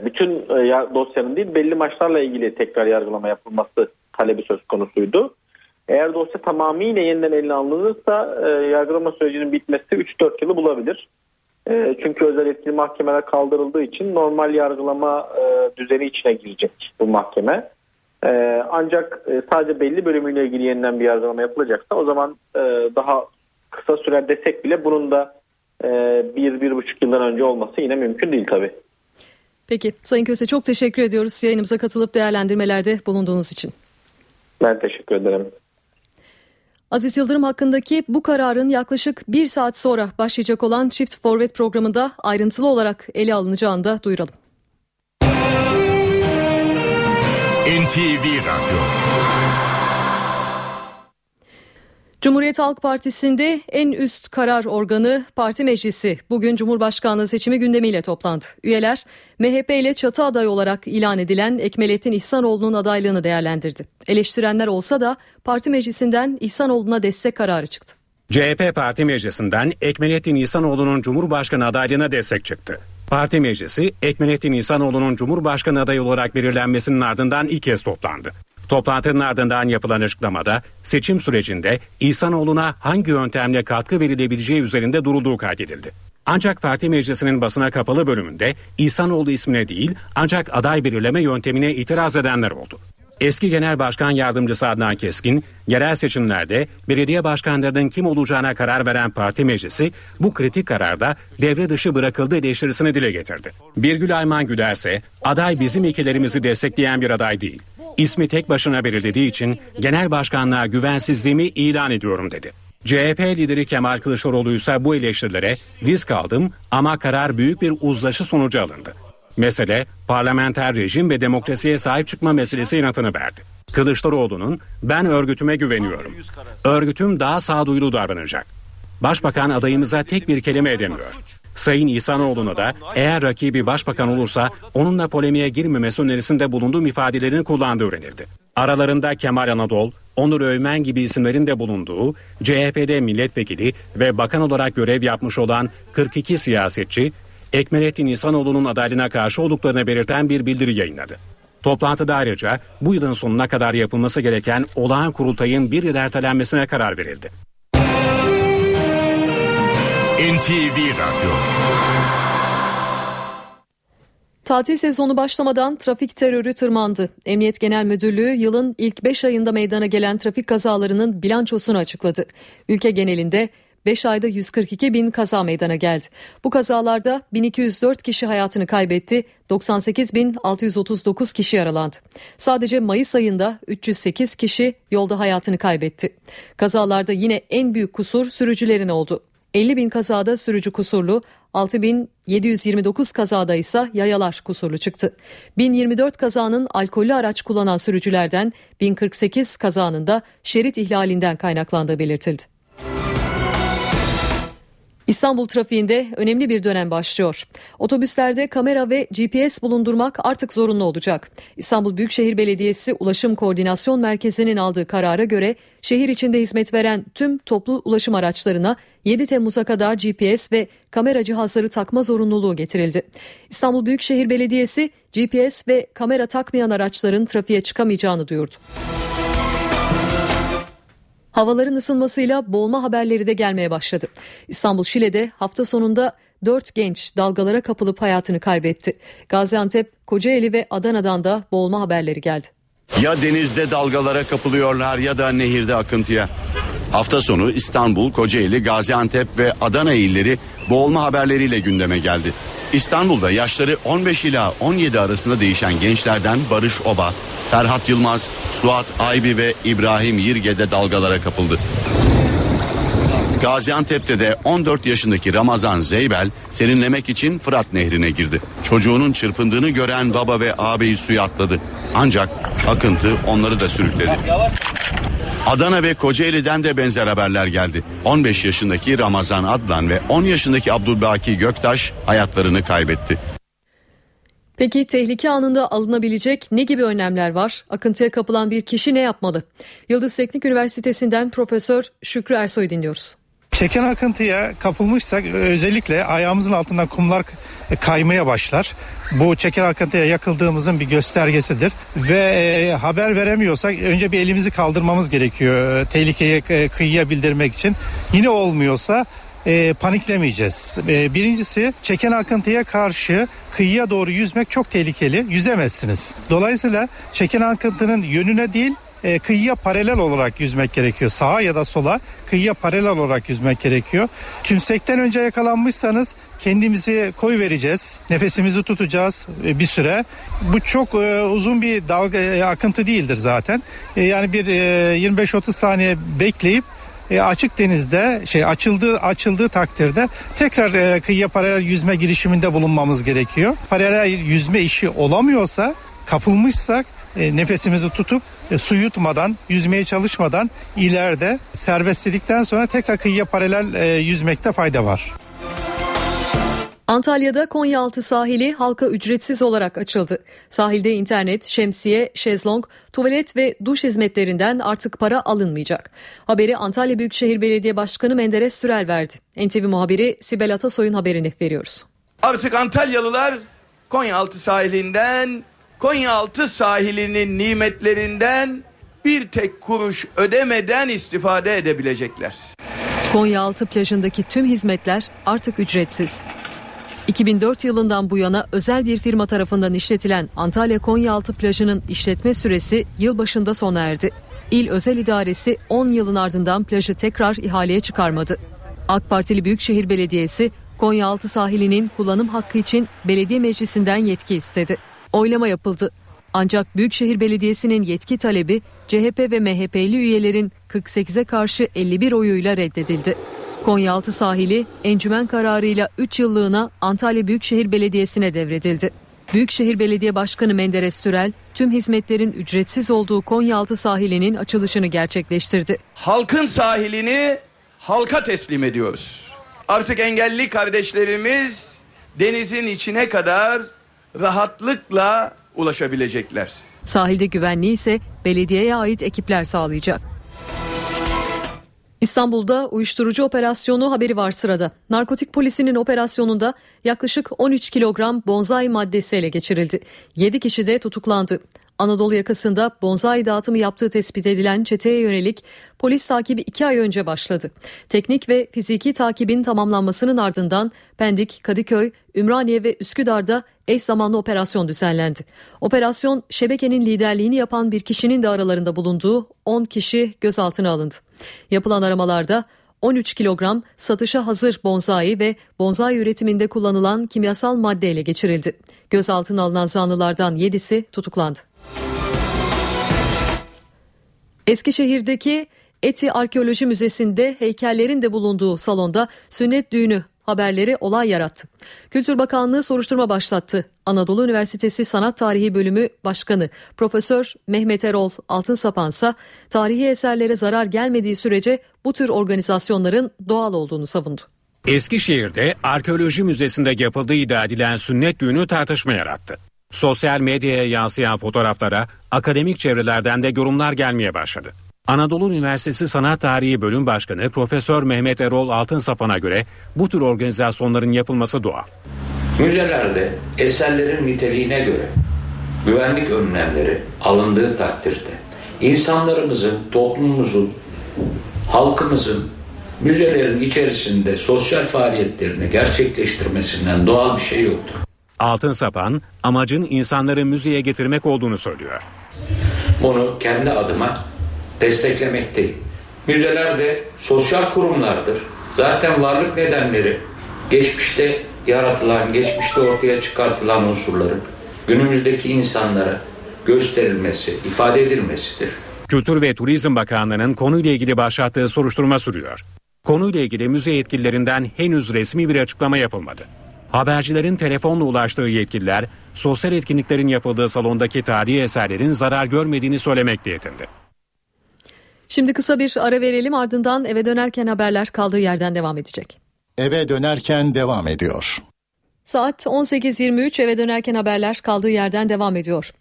bütün e, dosyanın değil belli maçlarla ilgili tekrar yargılama yapılması talebi söz konusuydu. Eğer dosya tamamıyla yeniden eline alınırsa e, yargılama sürecinin bitmesi 3-4 yılı bulabilir. E, çünkü özel etkili mahkemeler kaldırıldığı için normal yargılama düzeni içine girecek bu mahkeme. Ancak sadece belli bölümüyle ilgili yeniden bir yargılama yapılacaksa o zaman daha kısa sürer desek bile bunun da bir, bir buçuk yıldan önce olması yine mümkün değil tabii.
Peki Sayın Köse çok teşekkür ediyoruz yayınımıza katılıp değerlendirmelerde bulunduğunuz için.
Ben teşekkür ederim.
Aziz Yıldırım hakkındaki bu kararın yaklaşık bir saat sonra başlayacak olan Çift Forvet programında ayrıntılı olarak ele alınacağını da duyuralım. NTV Radyo Cumhuriyet Halk Partisi'nde en üst karar organı Parti Meclisi bugün Cumhurbaşkanlığı seçimi gündemiyle toplandı. Üyeler MHP ile çatı aday olarak ilan edilen Ekmelettin İhsanoğlu'nun adaylığını değerlendirdi. Eleştirenler olsa da Parti Meclisi'nden İhsanoğlu'na destek kararı çıktı.
CHP Parti Meclisi'nden Ekmelettin İhsanoğlu'nun Cumhurbaşkanı adaylığına destek çıktı. Parti Meclisi Ekmelettin İhsanoğlu'nun Cumhurbaşkanı adayı olarak belirlenmesinin ardından ilk kez toplandı. Toplantının ardından yapılan açıklamada seçim sürecinde İhsanoğlu'na hangi yöntemle katkı verilebileceği üzerinde durulduğu kaydedildi. Ancak parti meclisinin basına kapalı bölümünde İhsanoğlu ismine değil ancak aday belirleme yöntemine itiraz edenler oldu. Eski Genel Başkan Yardımcısı Adnan Keskin, yerel seçimlerde belediye başkanlarının kim olacağına karar veren parti meclisi bu kritik kararda devre dışı bırakıldı eleştirisini dile getirdi. Birgül Ayman Güler ise aday bizim ilkelerimizi destekleyen bir aday değil. İsmi tek başına belirlediği için genel başkanlığa güvensizliğimi ilan ediyorum dedi. CHP lideri Kemal Kılıçdaroğlu ise bu eleştirilere risk aldım ama karar büyük bir uzlaşı sonucu alındı. Mesele parlamenter rejim ve demokrasiye sahip çıkma meselesi inatını verdi. Kılıçdaroğlu'nun ben örgütüme güveniyorum. Örgütüm daha sağduyulu davranacak. Başbakan adayımıza tek bir kelime edemiyor. Sayın İhsanoğlu'na da eğer rakibi başbakan olursa onunla polemiğe girmemesi önerisinde bulunduğum ifadelerini kullandığı öğrenildi. Aralarında Kemal Anadol, Onur Övmen gibi isimlerin de bulunduğu CHP'de milletvekili ve bakan olarak görev yapmış olan 42 siyasetçi Ekmelettin İhsanoğlu'nun adaylığına karşı olduklarını belirten bir bildiri yayınladı. Toplantıda ayrıca bu yılın sonuna kadar yapılması gereken olağan kurultayın bir yıl ertelenmesine karar verildi.
NTV Radyo Tatil sezonu başlamadan trafik terörü tırmandı. Emniyet Genel Müdürlüğü yılın ilk 5 ayında meydana gelen trafik kazalarının bilançosunu açıkladı. Ülke genelinde 5 ayda 142 bin kaza meydana geldi. Bu kazalarda 1204 kişi hayatını kaybetti, 98.639 kişi yaralandı. Sadece Mayıs ayında 308 kişi yolda hayatını kaybetti. Kazalarda yine en büyük kusur sürücülerin oldu. 50 bin kazada sürücü kusurlu, 6729 kazada ise yayalar kusurlu çıktı. 1024 kazanın alkollü araç kullanan sürücülerden 1048 kazanın da şerit ihlalinden kaynaklandığı belirtildi. İstanbul trafiğinde önemli bir dönem başlıyor. Otobüslerde kamera ve GPS bulundurmak artık zorunlu olacak. İstanbul Büyükşehir Belediyesi Ulaşım Koordinasyon Merkezi'nin aldığı karara göre şehir içinde hizmet veren tüm toplu ulaşım araçlarına 7 Temmuz'a kadar GPS ve kamera cihazları takma zorunluluğu getirildi. İstanbul Büyükşehir Belediyesi GPS ve kamera takmayan araçların trafiğe çıkamayacağını duyurdu. Havaların ısınmasıyla boğulma haberleri de gelmeye başladı. İstanbul Şile'de hafta sonunda 4 genç dalgalara kapılıp hayatını kaybetti. Gaziantep, Kocaeli ve Adana'dan da boğulma haberleri geldi.
Ya denizde dalgalara kapılıyorlar ya da nehirde akıntıya. Hafta sonu İstanbul, Kocaeli, Gaziantep ve Adana illeri boğulma haberleriyle gündeme geldi. İstanbul'da yaşları 15 ila 17 arasında değişen gençlerden Barış Oba, Ferhat Yılmaz, Suat Aybi ve İbrahim Yirge'de dalgalara kapıldı. Gaziantep'te de 14 yaşındaki Ramazan Zeybel serinlemek için Fırat Nehri'ne girdi. Çocuğunun çırpındığını gören baba ve ağabeyi suya atladı. Ancak akıntı onları da sürükledi. Adana ve Kocaeli'den de benzer haberler geldi. 15 yaşındaki Ramazan Adlan ve 10 yaşındaki Abdülbaki Göktaş hayatlarını kaybetti.
Peki tehlike anında alınabilecek ne gibi önlemler var? Akıntıya kapılan bir kişi ne yapmalı? Yıldız Teknik Üniversitesi'nden Profesör Şükrü Ersoy dinliyoruz.
Çeken akıntıya kapılmışsak özellikle ayağımızın altından kumlar kaymaya başlar. Bu çeken akıntıya yakıldığımızın bir göstergesidir ve e, haber veremiyorsak önce bir elimizi kaldırmamız gerekiyor e, tehlikeyi e, kıyıya bildirmek için. Yine olmuyorsa e, paniklemeyeceğiz. E, birincisi çeken akıntıya karşı kıyıya doğru yüzmek çok tehlikeli. Yüzemezsiniz. Dolayısıyla çeken akıntının yönüne değil e, kıyıya paralel olarak yüzmek gerekiyor. Sağa ya da sola kıyıya paralel olarak yüzmek gerekiyor. Tümsekten önce yakalanmışsanız kendimizi koy vereceğiz. Nefesimizi tutacağız e, bir süre. Bu çok e, uzun bir dalga e, akıntı değildir zaten. E, yani bir e, 25-30 saniye bekleyip e, açık denizde şey açıldığı açıldığı takdirde tekrar e, kıyıya paralel yüzme girişiminde bulunmamız gerekiyor. Paralel yüzme işi olamıyorsa kapılmışsak e, nefesimizi tutup e, su yutmadan, yüzmeye çalışmadan ileride serbestledikten sonra tekrar kıyıya paralel e, yüzmekte fayda var.
Antalya'da Konyaaltı sahili halka ücretsiz olarak açıldı. Sahilde internet, şemsiye, şezlong, tuvalet ve duş hizmetlerinden artık para alınmayacak. Haberi Antalya Büyükşehir Belediye Başkanı Menderes Sürel verdi. NTV muhabiri Sibel Atasoy'un haberini veriyoruz.
Artık Antalyalılar Konyaaltı sahilinden Konyaaltı sahilinin nimetlerinden bir tek kuruş ödemeden istifade edebilecekler.
Konyaaltı plajındaki tüm hizmetler artık ücretsiz. 2004 yılından bu yana özel bir firma tarafından işletilen Antalya Konyaaltı plajının işletme süresi yılbaşında sona erdi. İl Özel İdaresi 10 yılın ardından plajı tekrar ihaleye çıkarmadı. AK Partili Büyükşehir Belediyesi Konyaaltı sahilinin kullanım hakkı için belediye meclisinden yetki istedi. Oylama yapıldı. Ancak Büyükşehir Belediyesi'nin yetki talebi CHP ve MHP'li üyelerin 48'e karşı 51 oyuyla reddedildi. Konyaaltı sahili encümen kararıyla 3 yıllığına Antalya Büyükşehir Belediyesi'ne devredildi. Büyükşehir Belediye Başkanı Menderes Türel tüm hizmetlerin ücretsiz olduğu Konyaaltı sahilinin açılışını gerçekleştirdi.
Halkın sahilini halka teslim ediyoruz. Artık engelli kardeşlerimiz denizin içine kadar rahatlıkla ulaşabilecekler.
Sahilde güvenliği ise belediyeye ait ekipler sağlayacak. İstanbul'da uyuşturucu operasyonu haberi var sırada. Narkotik polisinin operasyonunda yaklaşık 13 kilogram bonzai maddesi ele geçirildi. 7 kişi de tutuklandı. Anadolu yakasında bonzai dağıtımı yaptığı tespit edilen çeteye yönelik polis takibi 2 ay önce başladı. Teknik ve fiziki takibin tamamlanmasının ardından Pendik, Kadıköy, Ümraniye ve Üsküdar'da eş zamanlı operasyon düzenlendi. Operasyon şebekenin liderliğini yapan bir kişinin de aralarında bulunduğu 10 kişi gözaltına alındı. Yapılan aramalarda 13 kilogram satışa hazır bonsai ve bonsai üretiminde kullanılan kimyasal madde geçirildi. Gözaltına alınan zanlılardan 7'si tutuklandı. Eskişehir'deki Eti Arkeoloji Müzesi'nde heykellerin de bulunduğu salonda sünnet düğünü haberleri olay yarattı. Kültür Bakanlığı soruşturma başlattı. Anadolu Üniversitesi Sanat Tarihi Bölümü Başkanı Profesör Mehmet Erol Altınsapansa tarihi eserlere zarar gelmediği sürece bu tür organizasyonların doğal olduğunu savundu.
Eskişehir'de Arkeoloji Müzesi'nde yapıldığı iddia edilen sünnet düğünü tartışma yarattı. Sosyal medyaya yansıyan fotoğraflara akademik çevrelerden de yorumlar gelmeye başladı. Anadolu Üniversitesi Sanat Tarihi Bölüm Başkanı Profesör Mehmet Erol Altınsapan'a göre bu tür organizasyonların yapılması doğal.
Müzelerde eserlerin niteliğine göre güvenlik önlemleri alındığı takdirde insanlarımızın, toplumumuzun, halkımızın müzelerin içerisinde sosyal faaliyetlerini gerçekleştirmesinden doğal bir şey yoktur.
Altın Sapan amacın insanları müzeye getirmek olduğunu söylüyor.
Bunu kendi adıma desteklemekteyim. Müzeler de sosyal kurumlardır. Zaten varlık nedenleri geçmişte yaratılan, geçmişte ortaya çıkartılan unsurların günümüzdeki insanlara gösterilmesi, ifade edilmesidir.
Kültür ve Turizm Bakanlığı'nın konuyla ilgili başlattığı soruşturma sürüyor. Konuyla ilgili müze yetkililerinden henüz resmi bir açıklama yapılmadı. Habercilerin telefonla ulaştığı yetkililer sosyal etkinliklerin yapıldığı salondaki tarihi eserlerin zarar görmediğini söylemekle yetindi.
Şimdi kısa bir ara verelim ardından eve dönerken haberler kaldığı yerden devam edecek.
Eve dönerken devam ediyor.
Saat 18.23 eve dönerken haberler kaldığı yerden devam ediyor.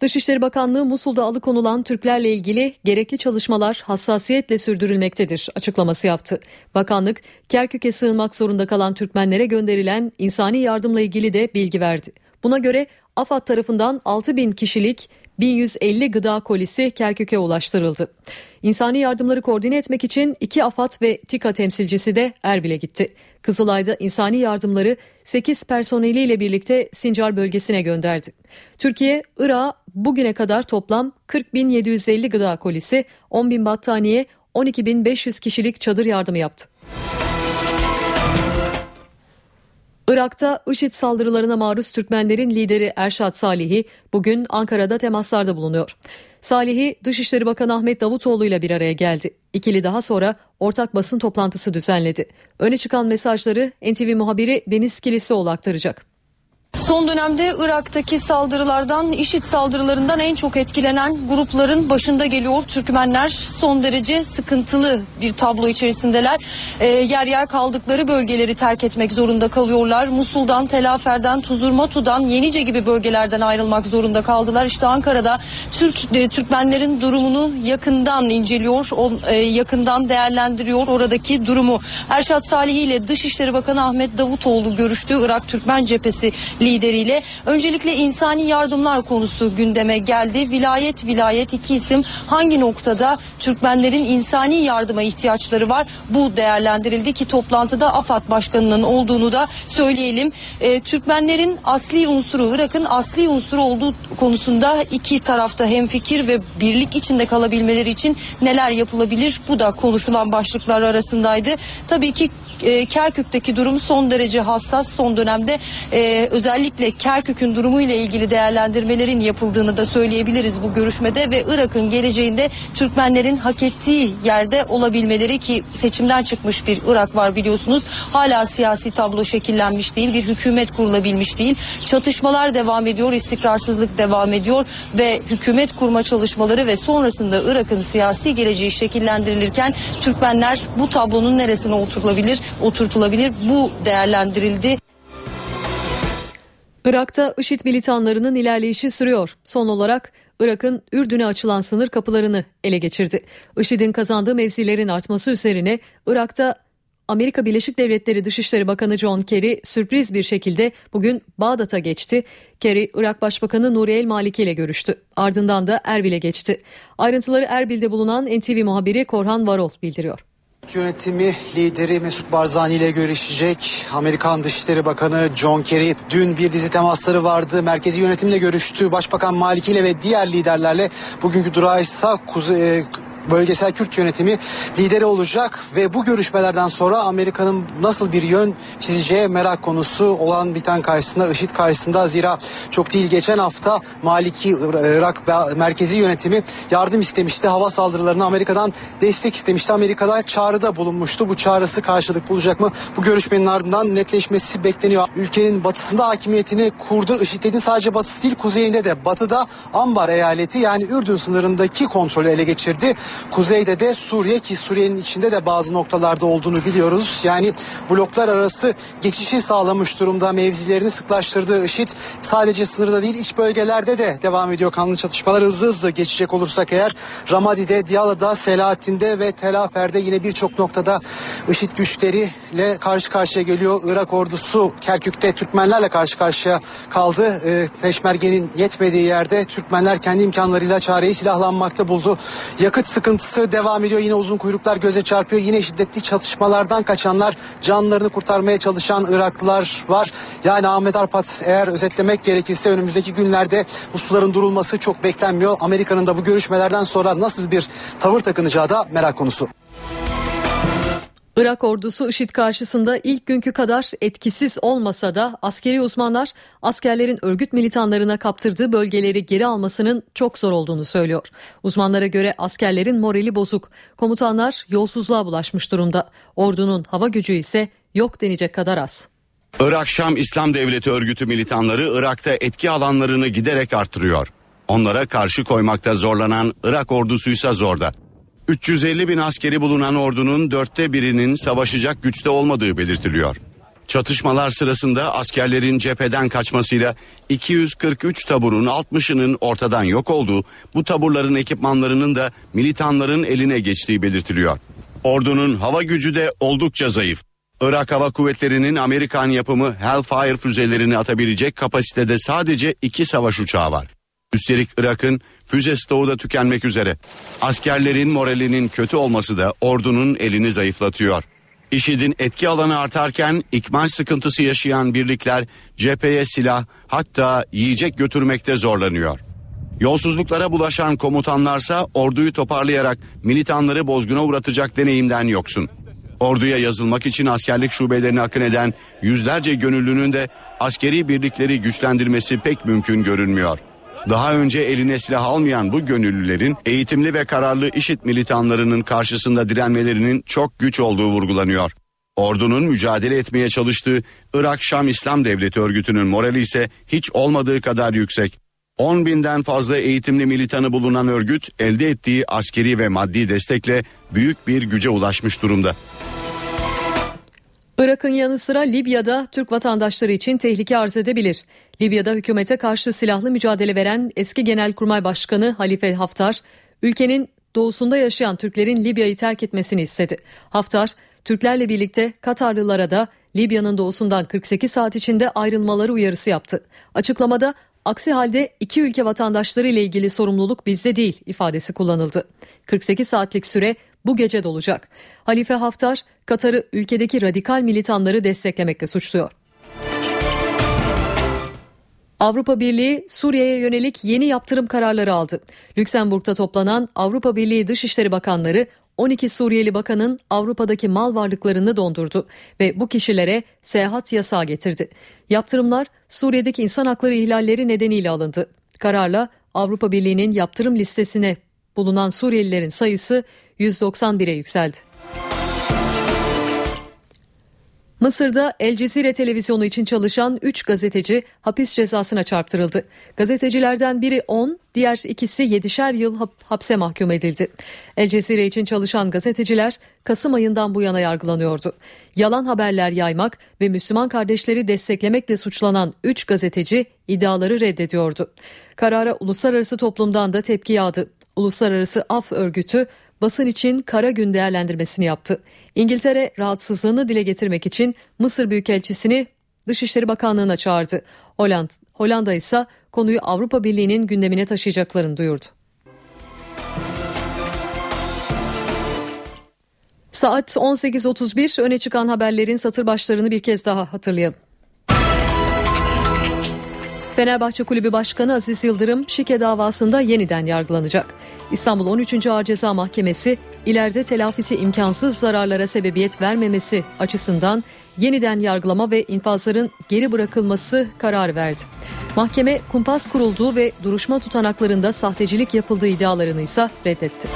Dışişleri Bakanlığı Musul'da alıkonulan Türklerle ilgili gerekli çalışmalar hassasiyetle sürdürülmektedir açıklaması yaptı. Bakanlık Kerkük'e sığınmak zorunda kalan Türkmenlere gönderilen insani yardımla ilgili de bilgi verdi. Buna göre AFAD tarafından 6 bin kişilik 1150 gıda kolisi Kerkük'e ulaştırıldı. İnsani yardımları koordine etmek için iki AFAD ve TİKA temsilcisi de Erbil'e gitti. Kızılay'da insani yardımları 8 personeliyle birlikte Sincar bölgesine gönderdi. Türkiye, Irak'a bugüne kadar toplam 40.750 gıda kolisi, 10.000 battaniye, 12.500 kişilik çadır yardımı yaptı. Irak'ta IŞİD saldırılarına maruz Türkmenlerin lideri Erşat Salihi bugün Ankara'da temaslarda bulunuyor. Salihi Dışişleri Bakanı Ahmet Davutoğlu ile bir araya geldi. İkili daha sonra ortak basın toplantısı düzenledi. Öne çıkan mesajları NTV muhabiri Deniz Kilisioğlu aktaracak.
Son dönemde Irak'taki saldırılardan, IŞİD saldırılarından en çok etkilenen grupların başında geliyor Türkmenler. Son derece sıkıntılı bir tablo içerisindeler. E, yer yer kaldıkları bölgeleri terk etmek zorunda kalıyorlar. Musul'dan, Telafer'den, Tuzurmatu'dan, Yenice gibi bölgelerden ayrılmak zorunda kaldılar. İşte Ankara'da Türk e, Türkmenlerin durumunu yakından inceliyor, on, e, yakından değerlendiriyor oradaki durumu. Erşat Salih ile Dışişleri Bakanı Ahmet Davutoğlu görüştü. Irak Türkmen Cephesi lideriyle. Öncelikle insani yardımlar konusu gündeme geldi. Vilayet vilayet iki isim hangi noktada Türkmenlerin insani yardıma ihtiyaçları var? Bu değerlendirildi ki toplantıda AFAD Başkanı'nın olduğunu da söyleyelim. E, Türkmenlerin asli unsuru, Irak'ın asli unsuru olduğu konusunda iki tarafta hemfikir ve birlik içinde kalabilmeleri için neler yapılabilir? Bu da konuşulan başlıklar arasındaydı. Tabii ki e, Kerkük'teki durum son derece hassas. Son dönemde e, özellikle Kerkük'ün durumu ile ilgili değerlendirmelerin yapıldığını da söyleyebiliriz bu görüşmede ve Irak'ın geleceğinde Türkmenlerin hak ettiği yerde olabilmeleri ki seçimden çıkmış bir Irak var biliyorsunuz. Hala siyasi tablo şekillenmiş değil, bir hükümet kurulabilmiş değil. Çatışmalar devam ediyor, istikrarsızlık devam ediyor ve hükümet kurma çalışmaları ve sonrasında Irak'ın siyasi geleceği şekillendirilirken Türkmenler bu tablonun neresine oturulabilir? Oturtulabilir. Bu değerlendirildi.
Irak'ta IŞİD militanlarının ilerleyişi sürüyor. Son olarak Irak'ın Ürdün'e açılan sınır kapılarını ele geçirdi. IŞİD'in kazandığı mevzilerin artması üzerine Irak'ta Amerika Birleşik Devletleri Dışişleri Bakanı John Kerry sürpriz bir şekilde bugün Bağdat'a geçti. Kerry, Irak Başbakanı Nuri El Maliki ile görüştü. Ardından da Erbil'e geçti. Ayrıntıları Erbil'de bulunan NTV muhabiri Korhan Varol bildiriyor
yönetimi lideri Mesut Barzani ile görüşecek. Amerikan Dışişleri Bakanı John Kerry dün bir dizi temasları vardı. Merkezi yönetimle görüştü. Başbakan Maliki ile ve diğer liderlerle bugünkü durağı ise Kuzey, bölgesel Kürt yönetimi lideri olacak ve bu görüşmelerden sonra Amerika'nın nasıl bir yön çizeceği merak konusu olan biten karşısında IŞİD karşısında zira çok değil geçen hafta Maliki Irak merkezi yönetimi yardım istemişti. Hava saldırılarına Amerika'dan destek istemişti. Amerika'da çağrıda bulunmuştu. Bu çağrısı karşılık bulacak mı? Bu görüşmenin ardından netleşmesi bekleniyor. Ülkenin batısında hakimiyetini kurdu. IŞİD'in sadece batısı değil kuzeyinde de batıda Ambar eyaleti yani Ürdün sınırındaki kontrolü ele geçirdi. Kuzeyde de Suriye ki Suriye'nin içinde de bazı noktalarda olduğunu biliyoruz. Yani bloklar arası geçişi sağlamış durumda. Mevzilerini sıklaştırdığı IŞİD sadece sınırda değil iç bölgelerde de devam ediyor kanlı çatışmalar. Hızlı hızlı geçecek olursak eğer Ramadi'de, Diyala'da, Selahattin'de ve Tel Afer'de yine birçok noktada IŞİD güçleriyle karşı karşıya geliyor. Irak ordusu Kerkük'te Türkmenlerle karşı karşıya kaldı. E, Peşmerge'nin yetmediği yerde Türkmenler kendi imkanlarıyla çareyi silahlanmakta buldu. Yakıt sıkıntısı devam ediyor. Yine uzun kuyruklar göze çarpıyor. Yine şiddetli çatışmalardan kaçanlar, canlarını kurtarmaya çalışan Iraklılar var. Yani Ahmet Arpat eğer özetlemek gerekirse önümüzdeki günlerde bu suların durulması çok beklenmiyor. Amerika'nın da bu görüşmelerden sonra nasıl bir tavır takınacağı da merak konusu.
Irak ordusu IŞİD karşısında ilk günkü kadar etkisiz olmasa da askeri uzmanlar askerlerin örgüt militanlarına kaptırdığı bölgeleri geri almasının çok zor olduğunu söylüyor. Uzmanlara göre askerlerin morali bozuk. Komutanlar yolsuzluğa bulaşmış durumda. Ordunun hava gücü ise yok denecek kadar az.
Irak Şam İslam Devleti örgütü militanları Irak'ta etki alanlarını giderek artırıyor. Onlara karşı koymakta zorlanan Irak ordusuysa zorda. 350 bin askeri bulunan ordunun dörtte birinin savaşacak güçte olmadığı belirtiliyor. Çatışmalar sırasında askerlerin cepheden kaçmasıyla 243 taburun 60'ının ortadan yok olduğu, bu taburların ekipmanlarının da militanların eline geçtiği belirtiliyor. Ordunun hava gücü de oldukça zayıf. Irak Hava Kuvvetleri'nin Amerikan yapımı Hellfire füzelerini atabilecek kapasitede sadece iki savaş uçağı var. Üstelik Irak'ın füze stoğu da tükenmek üzere. Askerlerin moralinin kötü olması da ordunun elini zayıflatıyor. IŞİD'in etki alanı artarken ikmal sıkıntısı yaşayan birlikler cepheye silah hatta yiyecek götürmekte zorlanıyor. Yolsuzluklara bulaşan komutanlarsa orduyu toparlayarak militanları bozguna uğratacak deneyimden yoksun. Orduya yazılmak için askerlik şubelerine akın eden yüzlerce gönüllünün de askeri birlikleri güçlendirmesi pek mümkün görünmüyor. Daha önce eline silah almayan bu gönüllülerin eğitimli ve kararlı IŞİD militanlarının karşısında direnmelerinin çok güç olduğu vurgulanıyor. Ordunun mücadele etmeye çalıştığı Irak Şam İslam Devleti örgütünün morali ise hiç olmadığı kadar yüksek. 10 binden fazla eğitimli militanı bulunan örgüt elde ettiği askeri ve maddi destekle büyük bir güce ulaşmış durumda.
Irak'ın yanı sıra Libya'da Türk vatandaşları için tehlike arz edebilir. Libya'da hükümete karşı silahlı mücadele veren eski Genelkurmay Başkanı Halife Haftar, ülkenin doğusunda yaşayan Türklerin Libya'yı terk etmesini istedi. Haftar, Türklerle birlikte Katarlılara da Libya'nın doğusundan 48 saat içinde ayrılmaları uyarısı yaptı. Açıklamada aksi halde iki ülke vatandaşları ile ilgili sorumluluk bizde değil ifadesi kullanıldı. 48 saatlik süre bu gece dolacak. Halife Haftar, Katar'ı ülkedeki radikal militanları desteklemekle suçluyor. Avrupa Birliği Suriye'ye yönelik yeni yaptırım kararları aldı. Lüksemburg'da toplanan Avrupa Birliği Dışişleri Bakanları 12 Suriyeli bakanın Avrupa'daki mal varlıklarını dondurdu ve bu kişilere seyahat yasağı getirdi. Yaptırımlar Suriye'deki insan hakları ihlalleri nedeniyle alındı. Kararla Avrupa Birliği'nin yaptırım listesine bulunan Suriyelilerin sayısı 191'e yükseldi. Mısır'da El Cezire televizyonu için çalışan 3 gazeteci hapis cezasına çarptırıldı. Gazetecilerden biri 10, diğer ikisi 7'şer yıl hapse mahkum edildi. El Cezire için çalışan gazeteciler Kasım ayından bu yana yargılanıyordu. Yalan haberler yaymak ve Müslüman kardeşleri desteklemekle suçlanan 3 gazeteci iddiaları reddediyordu. Karara uluslararası toplumdan da tepki yağdı. Uluslararası Af Örgütü basın için kara gün değerlendirmesini yaptı. İngiltere rahatsızlığını dile getirmek için Mısır Büyükelçisini Dışişleri Bakanlığı'na çağırdı. Hollanda, Hollanda ise konuyu Avrupa Birliği'nin gündemine taşıyacaklarını duyurdu. Saat 18.31 öne çıkan haberlerin satır başlarını bir kez daha hatırlayalım. Fenerbahçe Kulübü Başkanı Aziz Yıldırım şike davasında yeniden yargılanacak. İstanbul 13. Ağır Ceza Mahkemesi ileride telafisi imkansız zararlara sebebiyet vermemesi açısından yeniden yargılama ve infazların geri bırakılması kararı verdi. Mahkeme kumpas kurulduğu ve duruşma tutanaklarında sahtecilik yapıldığı iddialarını ise reddetti.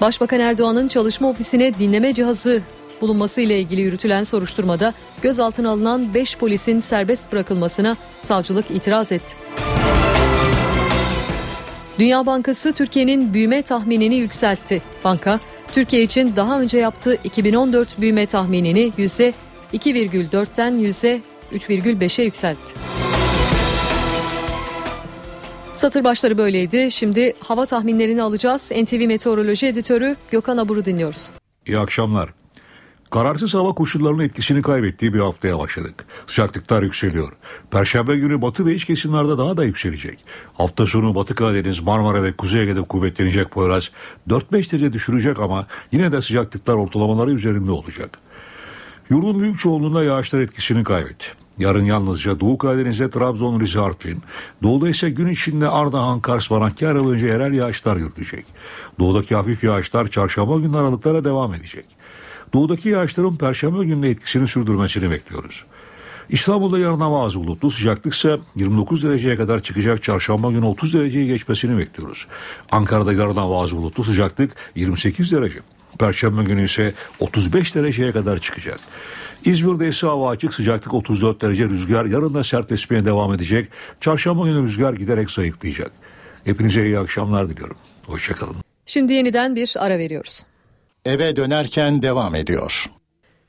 Başbakan Erdoğan'ın çalışma ofisine dinleme cihazı bulunması ile ilgili yürütülen soruşturmada gözaltına alınan 5 polisin serbest bırakılmasına savcılık itiraz etti. Dünya Bankası Türkiye'nin büyüme tahminini yükseltti. Banka, Türkiye için daha önce yaptığı 2014 büyüme tahminini %2,4'ten %3,5'e yükseltti. Satır başları böyleydi. Şimdi hava tahminlerini alacağız. NTV Meteoroloji Editörü Gökhan Abur'u dinliyoruz.
İyi akşamlar. Kararsız hava koşullarının etkisini kaybettiği bir haftaya başladık. Sıcaklıklar yükseliyor. Perşembe günü batı ve iç kesimlerde daha da yükselecek. Hafta sonu Batı Karadeniz, Marmara ve Kuzey Ege'de kuvvetlenecek Poyraz 4-5 derece düşürecek ama yine de sıcaklıklar ortalamaları üzerinde olacak. Yurdun büyük çoğunluğunda yağışlar etkisini kaybetti. Yarın yalnızca Doğu Karadeniz'de Trabzon, Rize, Artvin. Doğuda ise gün içinde Ardahan, Kars, Vanakkar önce yerel yağışlar yürütecek. Doğudaki hafif yağışlar çarşamba günü aralıklara devam edecek. Doğudaki yağışların perşembe gününe etkisini sürdürmesini bekliyoruz. İstanbul'da yarın hava az bulutlu sıcaklık ise 29 dereceye kadar çıkacak çarşamba günü 30 dereceyi geçmesini bekliyoruz. Ankara'da yarın hava az bulutlu sıcaklık 28 derece. Perşembe günü ise 35 dereceye kadar çıkacak. İzmir'de ise hava açık sıcaklık 34 derece rüzgar yarın da sertleşmeye devam edecek. Çarşamba günü rüzgar giderek zayıflayacak. Hepinize iyi akşamlar diliyorum. Hoşçakalın.
Şimdi yeniden bir ara veriyoruz.
Eve dönerken devam ediyor.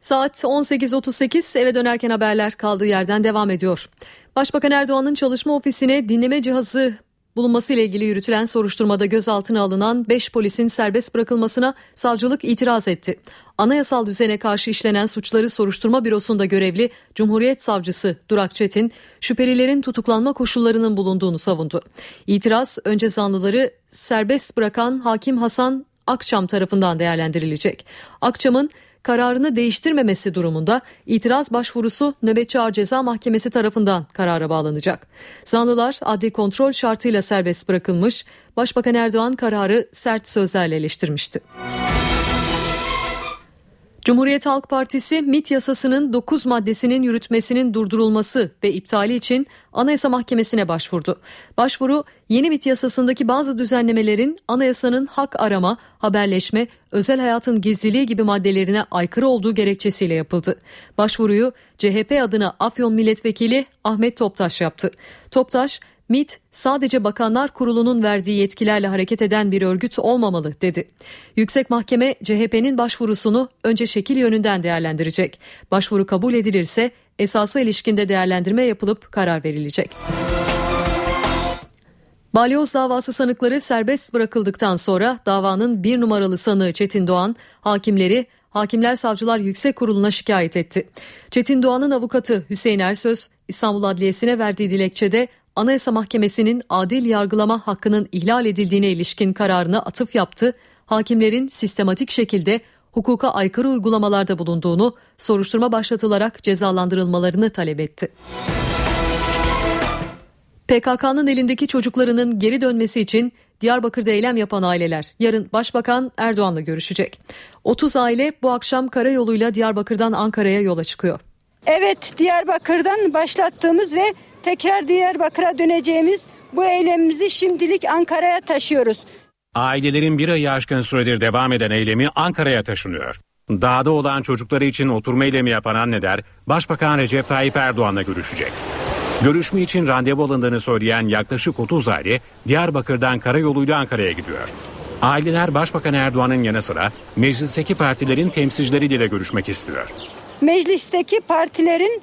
Saat 18.38 eve dönerken haberler kaldığı yerden devam ediyor. Başbakan Erdoğan'ın çalışma ofisine dinleme cihazı bulunması ile ilgili yürütülen soruşturmada gözaltına alınan 5 polisin serbest bırakılmasına savcılık itiraz etti. Anayasal düzene karşı işlenen suçları soruşturma bürosunda görevli Cumhuriyet Savcısı Durak Çetin, şüphelilerin tutuklanma koşullarının bulunduğunu savundu. İtiraz önce zanlıları serbest bırakan Hakim Hasan Akçam tarafından değerlendirilecek. Akçam'ın kararını değiştirmemesi durumunda itiraz başvurusu Nöbetçi Ağır Ceza Mahkemesi tarafından karara bağlanacak. Zanlılar adli kontrol şartıyla serbest bırakılmış, Başbakan Erdoğan kararı sert sözlerle eleştirmişti. Cumhuriyet Halk Partisi MIT yasasının 9 maddesinin yürütmesinin durdurulması ve iptali için Anayasa Mahkemesi'ne başvurdu. Başvuru yeni MIT yasasındaki bazı düzenlemelerin anayasanın hak arama, haberleşme, özel hayatın gizliliği gibi maddelerine aykırı olduğu gerekçesiyle yapıldı. Başvuruyu CHP adına Afyon Milletvekili Ahmet Toptaş yaptı. Toptaş, MIT sadece Bakanlar Kurulu'nun verdiği yetkilerle hareket eden bir örgüt olmamalı dedi. Yüksek Mahkeme CHP'nin başvurusunu önce şekil yönünden değerlendirecek. Başvuru kabul edilirse esası ilişkinde değerlendirme yapılıp karar verilecek. Balyoz davası sanıkları serbest bırakıldıktan sonra davanın bir numaralı sanığı Çetin Doğan hakimleri Hakimler Savcılar Yüksek Kurulu'na şikayet etti. Çetin Doğan'ın avukatı Hüseyin Ersöz İstanbul Adliyesi'ne verdiği dilekçede Anayasa Mahkemesi'nin adil yargılama hakkının ihlal edildiğine ilişkin kararına atıf yaptı. Hakimlerin sistematik şekilde hukuka aykırı uygulamalarda bulunduğunu, soruşturma başlatılarak cezalandırılmalarını talep etti. PKK'nın elindeki çocuklarının geri dönmesi için Diyarbakır'da eylem yapan aileler yarın Başbakan Erdoğan'la görüşecek. 30 aile bu akşam karayoluyla Diyarbakır'dan Ankara'ya yola çıkıyor.
Evet Diyarbakır'dan başlattığımız ve tekrar Diyarbakır'a döneceğimiz bu eylemimizi şimdilik Ankara'ya taşıyoruz.
Ailelerin bir ayı aşkın süredir devam eden eylemi Ankara'ya taşınıyor. Dağda olan çocukları için oturma eylemi yapan anneler Başbakan Recep Tayyip Erdoğan'la görüşecek. Görüşme için randevu alındığını söyleyen yaklaşık 30 aile Diyarbakır'dan karayoluyla Ankara'ya gidiyor. Aileler Başbakan Erdoğan'ın yanı sıra meclisteki partilerin temsilcileriyle de görüşmek istiyor.
Meclisteki partilerin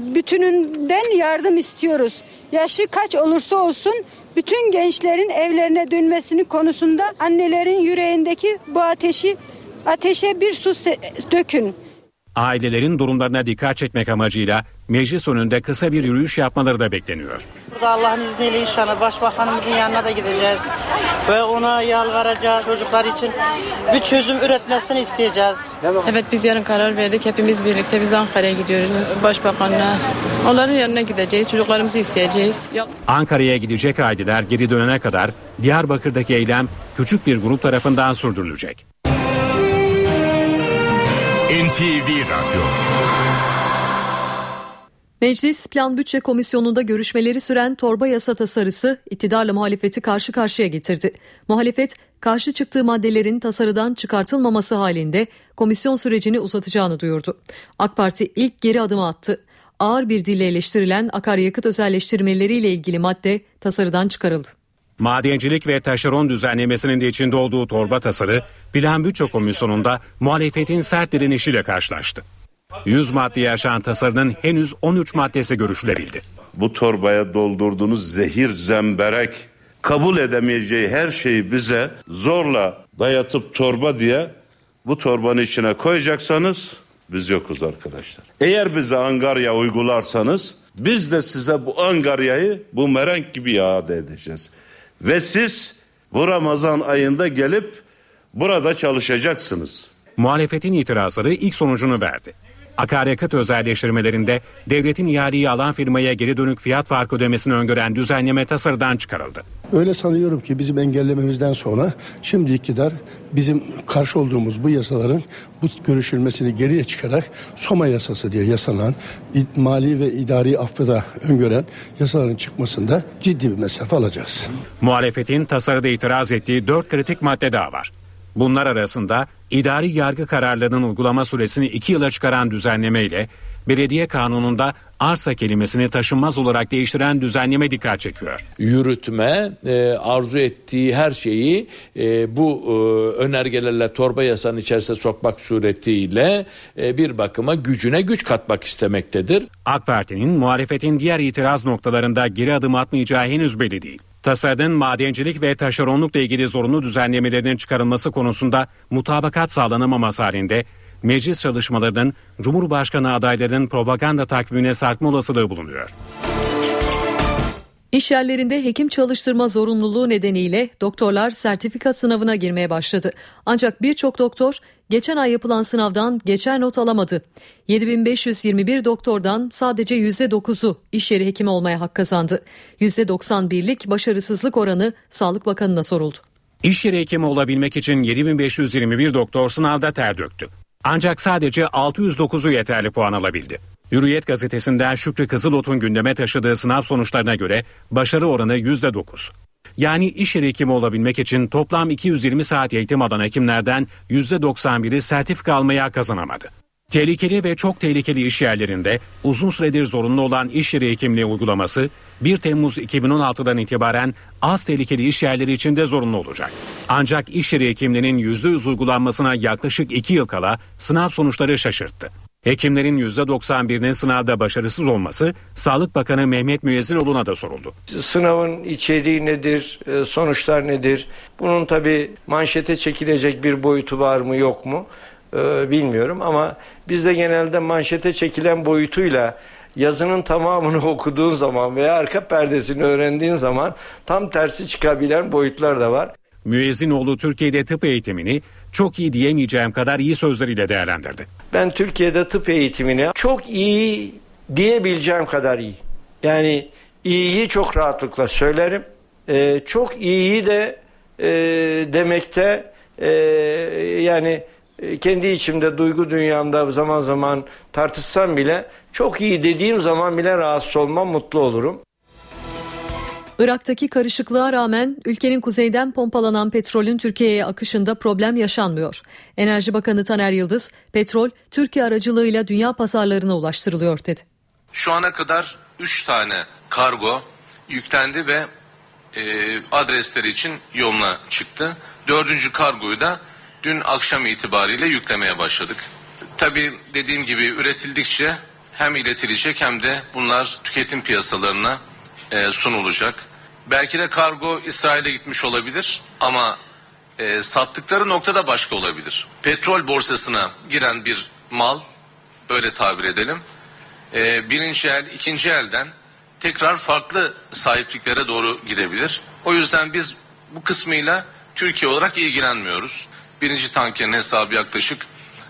bütününden yardım istiyoruz. Yaşı kaç olursa olsun bütün gençlerin evlerine dönmesini konusunda annelerin yüreğindeki bu ateşi ateşe bir su dökün.
Ailelerin durumlarına dikkat çekmek amacıyla meclis önünde kısa bir yürüyüş yapmaları da bekleniyor.
Burada Allah'ın izniyle inşallah başbakanımızın yanına da gideceğiz. Ve ona yalvaracağız çocuklar için bir çözüm üretmesini isteyeceğiz.
Evet biz yarın karar verdik. Hepimiz birlikte biz Ankara'ya gidiyoruz. Başbakanla
Onların yanına gideceğiz, çocuklarımızı isteyeceğiz. Ya-
Ankara'ya gidecek aileler geri dönene kadar Diyarbakır'daki eylem küçük bir grup tarafından sürdürülecek.
NTV Radyo
Meclis Plan Bütçe Komisyonu'nda görüşmeleri süren torba yasa tasarısı iktidarla muhalefeti karşı karşıya getirdi. Muhalefet karşı çıktığı maddelerin tasarıdan çıkartılmaması halinde komisyon sürecini uzatacağını duyurdu. AK Parti ilk geri adımı attı. Ağır bir dille eleştirilen akaryakıt özelleştirmeleriyle ilgili madde tasarıdan çıkarıldı.
Madencilik ve taşeron düzenlemesinin de içinde olduğu torba tasarı Plan Bütçe Komisyonu'nda muhalefetin sert direnişiyle karşılaştı. 100 maddeye aşan tasarının henüz 13 maddesi görüşülebildi.
Bu torbaya doldurduğunuz zehir zemberek kabul edemeyeceği her şeyi bize zorla dayatıp torba diye bu torbanın içine koyacaksanız biz yokuz arkadaşlar. Eğer bize angarya uygularsanız biz de size bu angaryayı bu merenk gibi iade edeceğiz. Ve siz bu Ramazan ayında gelip burada çalışacaksınız.
Muhalefetin itirazları ilk sonucunu verdi. Akaryakıt özelleştirmelerinde devletin ihaleyi alan firmaya geri dönük fiyat farkı ödemesini öngören düzenleme tasarıdan çıkarıldı.
Öyle sanıyorum ki bizim engellememizden sonra şimdi iktidar bizim karşı olduğumuz bu yasaların bu görüşülmesini geriye çıkarak Soma yasası diye yasanan mali ve idari affı da öngören yasaların çıkmasında ciddi bir mesafe alacağız.
Muhalefetin tasarıda itiraz ettiği dört kritik madde daha var. Bunlar arasında idari yargı kararlarının uygulama süresini iki yıla çıkaran düzenleme ile belediye kanununda arsa kelimesini taşınmaz olarak değiştiren düzenleme dikkat çekiyor.
Yürütme e, arzu ettiği her şeyi e, bu e, önergelerle torba yasanın içerisine sokmak suretiyle e, bir bakıma gücüne güç katmak istemektedir.
AK Parti'nin muhalefetin diğer itiraz noktalarında geri adım atmayacağı henüz belli değil. Tasarının madencilik ve taşeronlukla ilgili zorunlu düzenlemelerinin çıkarılması konusunda mutabakat sağlanamaması halinde meclis çalışmalarının Cumhurbaşkanı adaylarının propaganda takvimine sarkma olasılığı bulunuyor.
İş yerlerinde hekim çalıştırma zorunluluğu nedeniyle doktorlar sertifika sınavına girmeye başladı. Ancak birçok doktor geçen ay yapılan sınavdan geçer not alamadı. 7521 doktordan sadece %9'u iş yeri hekimi olmaya hak kazandı. %91'lik başarısızlık oranı Sağlık Bakanı'na soruldu.
İş yeri hekimi olabilmek için 7521 doktor sınavda ter döktü. Ancak sadece 609'u yeterli puan alabildi. Hürriyet gazetesinden Şükrü Kızılot'un gündeme taşıdığı sınav sonuçlarına göre başarı oranı %9. Yani iş yeri hekimi olabilmek için toplam 220 saat eğitim alan hekimlerden %91'i sertifika almaya kazanamadı. Tehlikeli ve çok tehlikeli iş yerlerinde uzun süredir zorunlu olan iş yeri hekimliği uygulaması 1 Temmuz 2016'dan itibaren az tehlikeli iş yerleri için de zorunlu olacak. Ancak iş yeri hekimliğinin %100 uygulanmasına yaklaşık 2 yıl kala sınav sonuçları şaşırttı. Hekimlerin %91'inin sınavda başarısız olması Sağlık Bakanı Mehmet Müezzinoğlu'na da soruldu.
Sınavın içeriği nedir, e, sonuçlar nedir? Bunun tabi manşete çekilecek bir boyutu var mı yok mu e, bilmiyorum ama bizde genelde manşete çekilen boyutuyla yazının tamamını okuduğun zaman veya arka perdesini öğrendiğin zaman tam tersi çıkabilen boyutlar da var.
Müezzinoğlu Türkiye'de tıp eğitimini çok iyi diyemeyeceğim kadar iyi sözleriyle değerlendirdi.
Ben Türkiye'de tıp eğitimini çok iyi diyebileceğim kadar iyi. Yani iyiyi çok rahatlıkla söylerim. Ee, çok iyiyi de e, demekte e, yani e, kendi içimde duygu dünyamda zaman zaman tartışsam bile çok iyi dediğim zaman bile rahatsız olmam mutlu olurum.
Irak'taki karışıklığa rağmen ülkenin kuzeyden pompalanan petrolün Türkiye'ye akışında problem yaşanmıyor. Enerji Bakanı Taner Yıldız, petrol Türkiye aracılığıyla dünya pazarlarına ulaştırılıyor dedi.
Şu ana kadar 3 tane kargo yüklendi ve e, adresleri için yoluna çıktı. Dördüncü kargoyu da dün akşam itibariyle yüklemeye başladık. Tabii dediğim gibi üretildikçe hem iletilecek hem de bunlar tüketim piyasalarına e, sunulacak. Belki de kargo İsrail'e gitmiş olabilir ama e, sattıkları noktada başka olabilir. Petrol borsasına giren bir mal, öyle tabir edelim, e, birinci el, ikinci elden tekrar farklı sahipliklere doğru gidebilir. O yüzden biz bu kısmıyla Türkiye olarak ilgilenmiyoruz. Birinci tankerin hesabı yaklaşık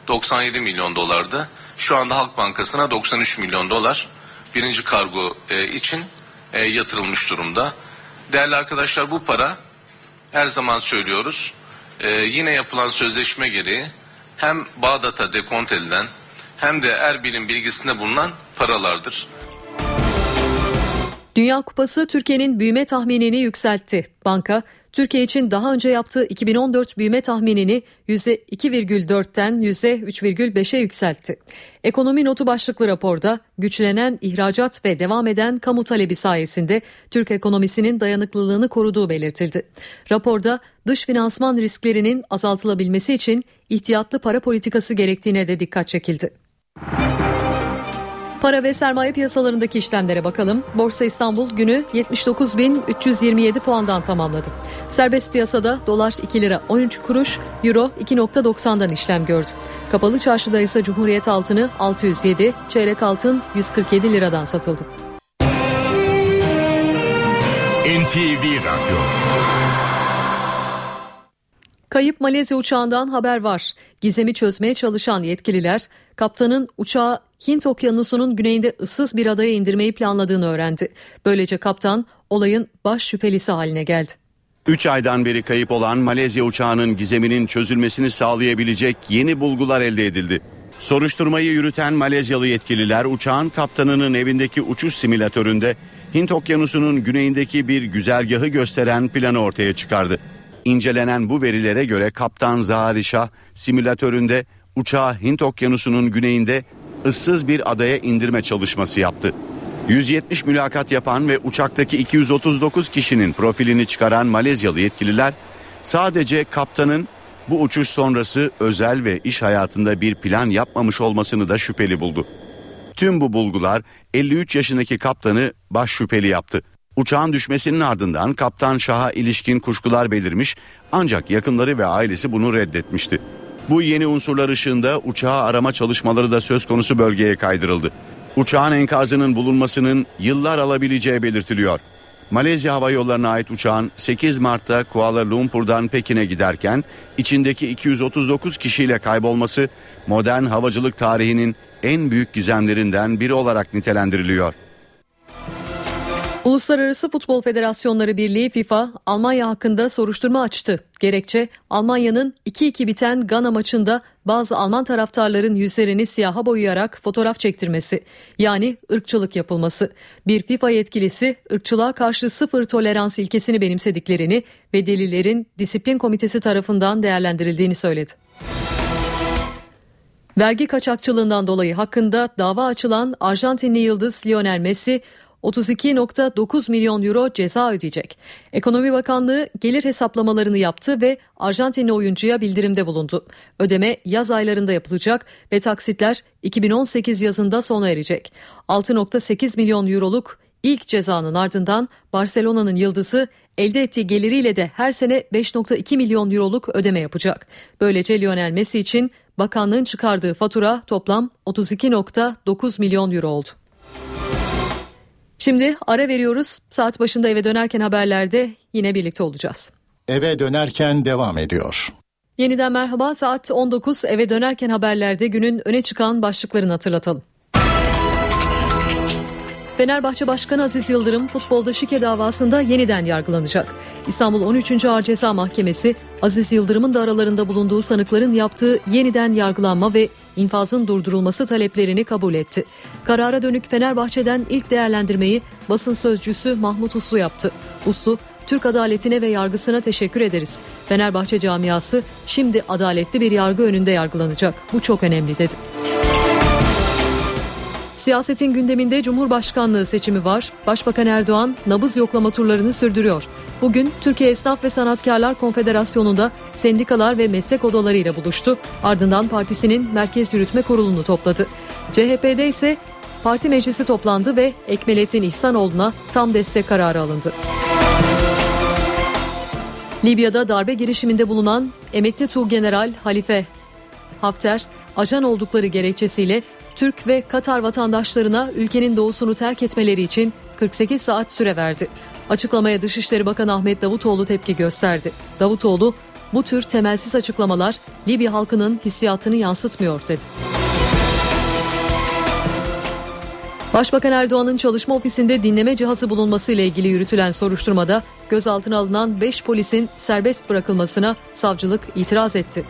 97 milyon dolardı. Şu anda Halk Bankası'na 93 milyon dolar. birinci kargo e, için e, yatırılmış durumda. Değerli arkadaşlar bu para her zaman söylüyoruz e, yine yapılan sözleşme gereği hem Bağdat'a dekont edilen hem de Erbil'in bilgisinde bulunan paralardır.
Dünya Kupası Türkiye'nin büyüme tahminini yükseltti. Banka, Türkiye için daha önce yaptığı 2014 büyüme tahminini %2,4'ten %3,5'e yükseltti. Ekonomi notu başlıklı raporda güçlenen ihracat ve devam eden kamu talebi sayesinde Türk ekonomisinin dayanıklılığını koruduğu belirtildi. Raporda dış finansman risklerinin azaltılabilmesi için ihtiyatlı para politikası gerektiğine de dikkat çekildi. Para ve sermaye piyasalarındaki işlemlere bakalım. Borsa İstanbul günü 79.327 puandan tamamladı. Serbest piyasada dolar 2 lira 13 kuruş, euro 2.90'dan işlem gördü. Kapalı çarşıda ise Cumhuriyet altını 607, çeyrek altın 147 liradan satıldı.
NTV Radyo
Kayıp Malezya uçağından haber var. Gizemi çözmeye çalışan yetkililer kaptanın uçağı Hint Okyanusu'nun güneyinde ıssız bir adaya indirmeyi planladığını öğrendi. Böylece kaptan olayın baş şüphelisi haline geldi.
3 aydan beri kayıp olan Malezya uçağının gizeminin çözülmesini sağlayabilecek yeni bulgular elde edildi. Soruşturmayı yürüten Malezyalı yetkililer uçağın kaptanının evindeki uçuş simülatöründe Hint Okyanusu'nun güneyindeki bir güzergahı gösteren planı ortaya çıkardı. İncelenen bu verilere göre kaptan Zahari Şah simülatöründe uçağı Hint Okyanusu'nun güneyinde ıssız bir adaya indirme çalışması yaptı. 170 mülakat yapan ve uçaktaki 239 kişinin profilini çıkaran Malezyalı yetkililer sadece kaptanın bu uçuş sonrası özel ve iş hayatında bir plan yapmamış olmasını da şüpheli buldu. Tüm bu bulgular 53 yaşındaki kaptanı baş şüpheli yaptı. Uçağın düşmesinin ardından kaptan Şah'a ilişkin kuşkular belirmiş ancak yakınları ve ailesi bunu reddetmişti. Bu yeni unsurlar ışığında uçağı arama çalışmaları da söz konusu bölgeye kaydırıldı. Uçağın enkazının bulunmasının yıllar alabileceği belirtiliyor. Malezya Hava Yolları'na ait uçağın 8 Mart'ta Kuala Lumpur'dan Pekin'e giderken içindeki 239 kişiyle kaybolması modern havacılık tarihinin en büyük gizemlerinden biri olarak nitelendiriliyor.
Uluslararası Futbol Federasyonları Birliği FIFA Almanya hakkında soruşturma açtı. Gerekçe Almanya'nın 2-2 biten Gana maçında bazı Alman taraftarların yüzlerini siyaha boyayarak fotoğraf çektirmesi yani ırkçılık yapılması. Bir FIFA yetkilisi ırkçılığa karşı sıfır tolerans ilkesini benimsediklerini ve delillerin disiplin komitesi tarafından değerlendirildiğini söyledi. Vergi kaçakçılığından dolayı hakkında dava açılan Arjantinli yıldız Lionel Messi 32.9 milyon euro ceza ödeyecek. Ekonomi Bakanlığı gelir hesaplamalarını yaptı ve Arjantinli oyuncuya bildirimde bulundu. Ödeme yaz aylarında yapılacak ve taksitler 2018 yazında sona erecek. 6.8 milyon euroluk ilk cezanın ardından Barcelona'nın yıldızı elde ettiği geliriyle de her sene 5.2 milyon euroluk ödeme yapacak. Böylece Lionel Messi için bakanlığın çıkardığı fatura toplam 32.9 milyon euro oldu. Şimdi ara veriyoruz. Saat başında eve dönerken haberlerde yine birlikte olacağız.
Eve dönerken devam ediyor.
Yeniden merhaba saat 19 eve dönerken haberlerde günün öne çıkan başlıklarını hatırlatalım. Fenerbahçe Başkanı Aziz Yıldırım futbolda şike davasında yeniden yargılanacak. İstanbul 13. Ağır Ceza Mahkemesi Aziz Yıldırım'ın da aralarında bulunduğu sanıkların yaptığı yeniden yargılanma ve infazın durdurulması taleplerini kabul etti. Karara dönük Fenerbahçe'den ilk değerlendirmeyi basın sözcüsü Mahmut Uslu yaptı. Uslu, Türk adaletine ve yargısına teşekkür ederiz. Fenerbahçe camiası şimdi adaletli bir yargı önünde yargılanacak. Bu çok önemli dedi. Siyasetin gündeminde Cumhurbaşkanlığı seçimi var. Başbakan Erdoğan nabız yoklama turlarını sürdürüyor. Bugün Türkiye Esnaf ve Sanatkarlar Konfederasyonu'nda sendikalar ve meslek odalarıyla buluştu. Ardından partisinin Merkez Yürütme Kurulu'nu topladı. CHP'de ise parti meclisi toplandı ve Ekmelettin İhsanoğlu'na tam destek kararı alındı. Libya'da darbe girişiminde bulunan emekli Tuğgeneral Halife Hafter, ajan oldukları gerekçesiyle Türk ve Katar vatandaşlarına ülkenin doğusunu terk etmeleri için 48 saat süre verdi. Açıklamaya Dışişleri Bakanı Ahmet Davutoğlu tepki gösterdi. Davutoğlu, bu tür temelsiz açıklamalar Libya halkının hissiyatını yansıtmıyor dedi. Başbakan Erdoğan'ın çalışma ofisinde dinleme cihazı bulunması ile ilgili yürütülen soruşturmada gözaltına alınan 5 polisin serbest bırakılmasına savcılık itiraz etti.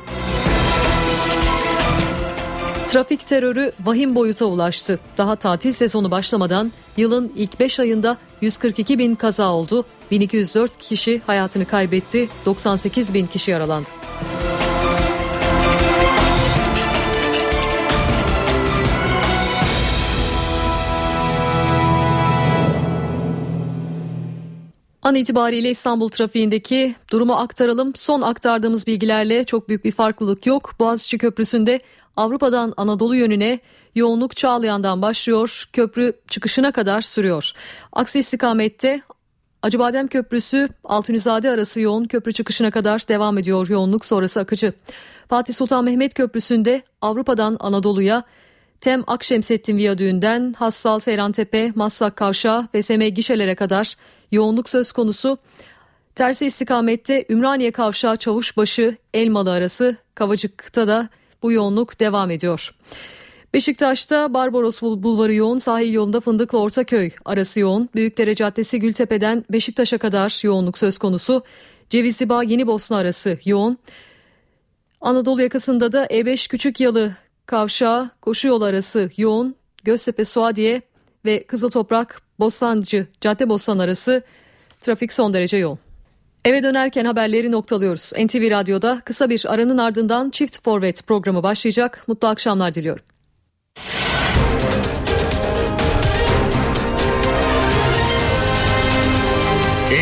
Trafik terörü vahim boyuta ulaştı. Daha tatil sezonu başlamadan yılın ilk 5 ayında 142 bin kaza oldu. 1204 kişi hayatını kaybetti. 98 bin kişi yaralandı. An itibariyle İstanbul trafiğindeki durumu aktaralım. Son aktardığımız bilgilerle çok büyük bir farklılık yok. Boğaziçi Köprüsü'nde Avrupa'dan Anadolu yönüne yoğunluk Çağlayan'dan başlıyor. Köprü çıkışına kadar sürüyor. Aksi istikamette Acıbadem Köprüsü Altunizade arası yoğun köprü çıkışına kadar devam ediyor yoğunluk sonrası akıcı. Fatih Sultan Mehmet Köprüsü'nde Avrupa'dan Anadolu'ya Tem Akşemsettin Viyadüğü'nden Hassal Seyrantepe, Massak Kavşağı ve Seme gişelere kadar yoğunluk söz konusu. Tersi istikamette Ümraniye Kavşağı Çavuşbaşı Elmalı arası Kavacık'ta da bu yoğunluk devam ediyor. Beşiktaş'ta Barbaros Bulvarı yoğun, sahil yolunda Fındıklı Ortaköy arası yoğun. Büyükdere Caddesi Gültepe'den Beşiktaş'a kadar yoğunluk söz konusu. Cevizli Bağ Yeni Bosna arası yoğun. Anadolu yakasında da E5 Küçük Yalı Kavşağı Koşu Yol arası yoğun. Göztepe Suadiye ve Kızıl Toprak Bostancı Cadde Bostan arası trafik son derece yoğun. Eve dönerken haberleri noktalıyoruz. NTV Radyo'da kısa bir aranın ardından Çift Forvet programı başlayacak. Mutlu akşamlar diliyorum.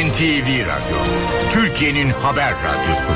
NTV Radyo, Türkiye'nin haber radyosu.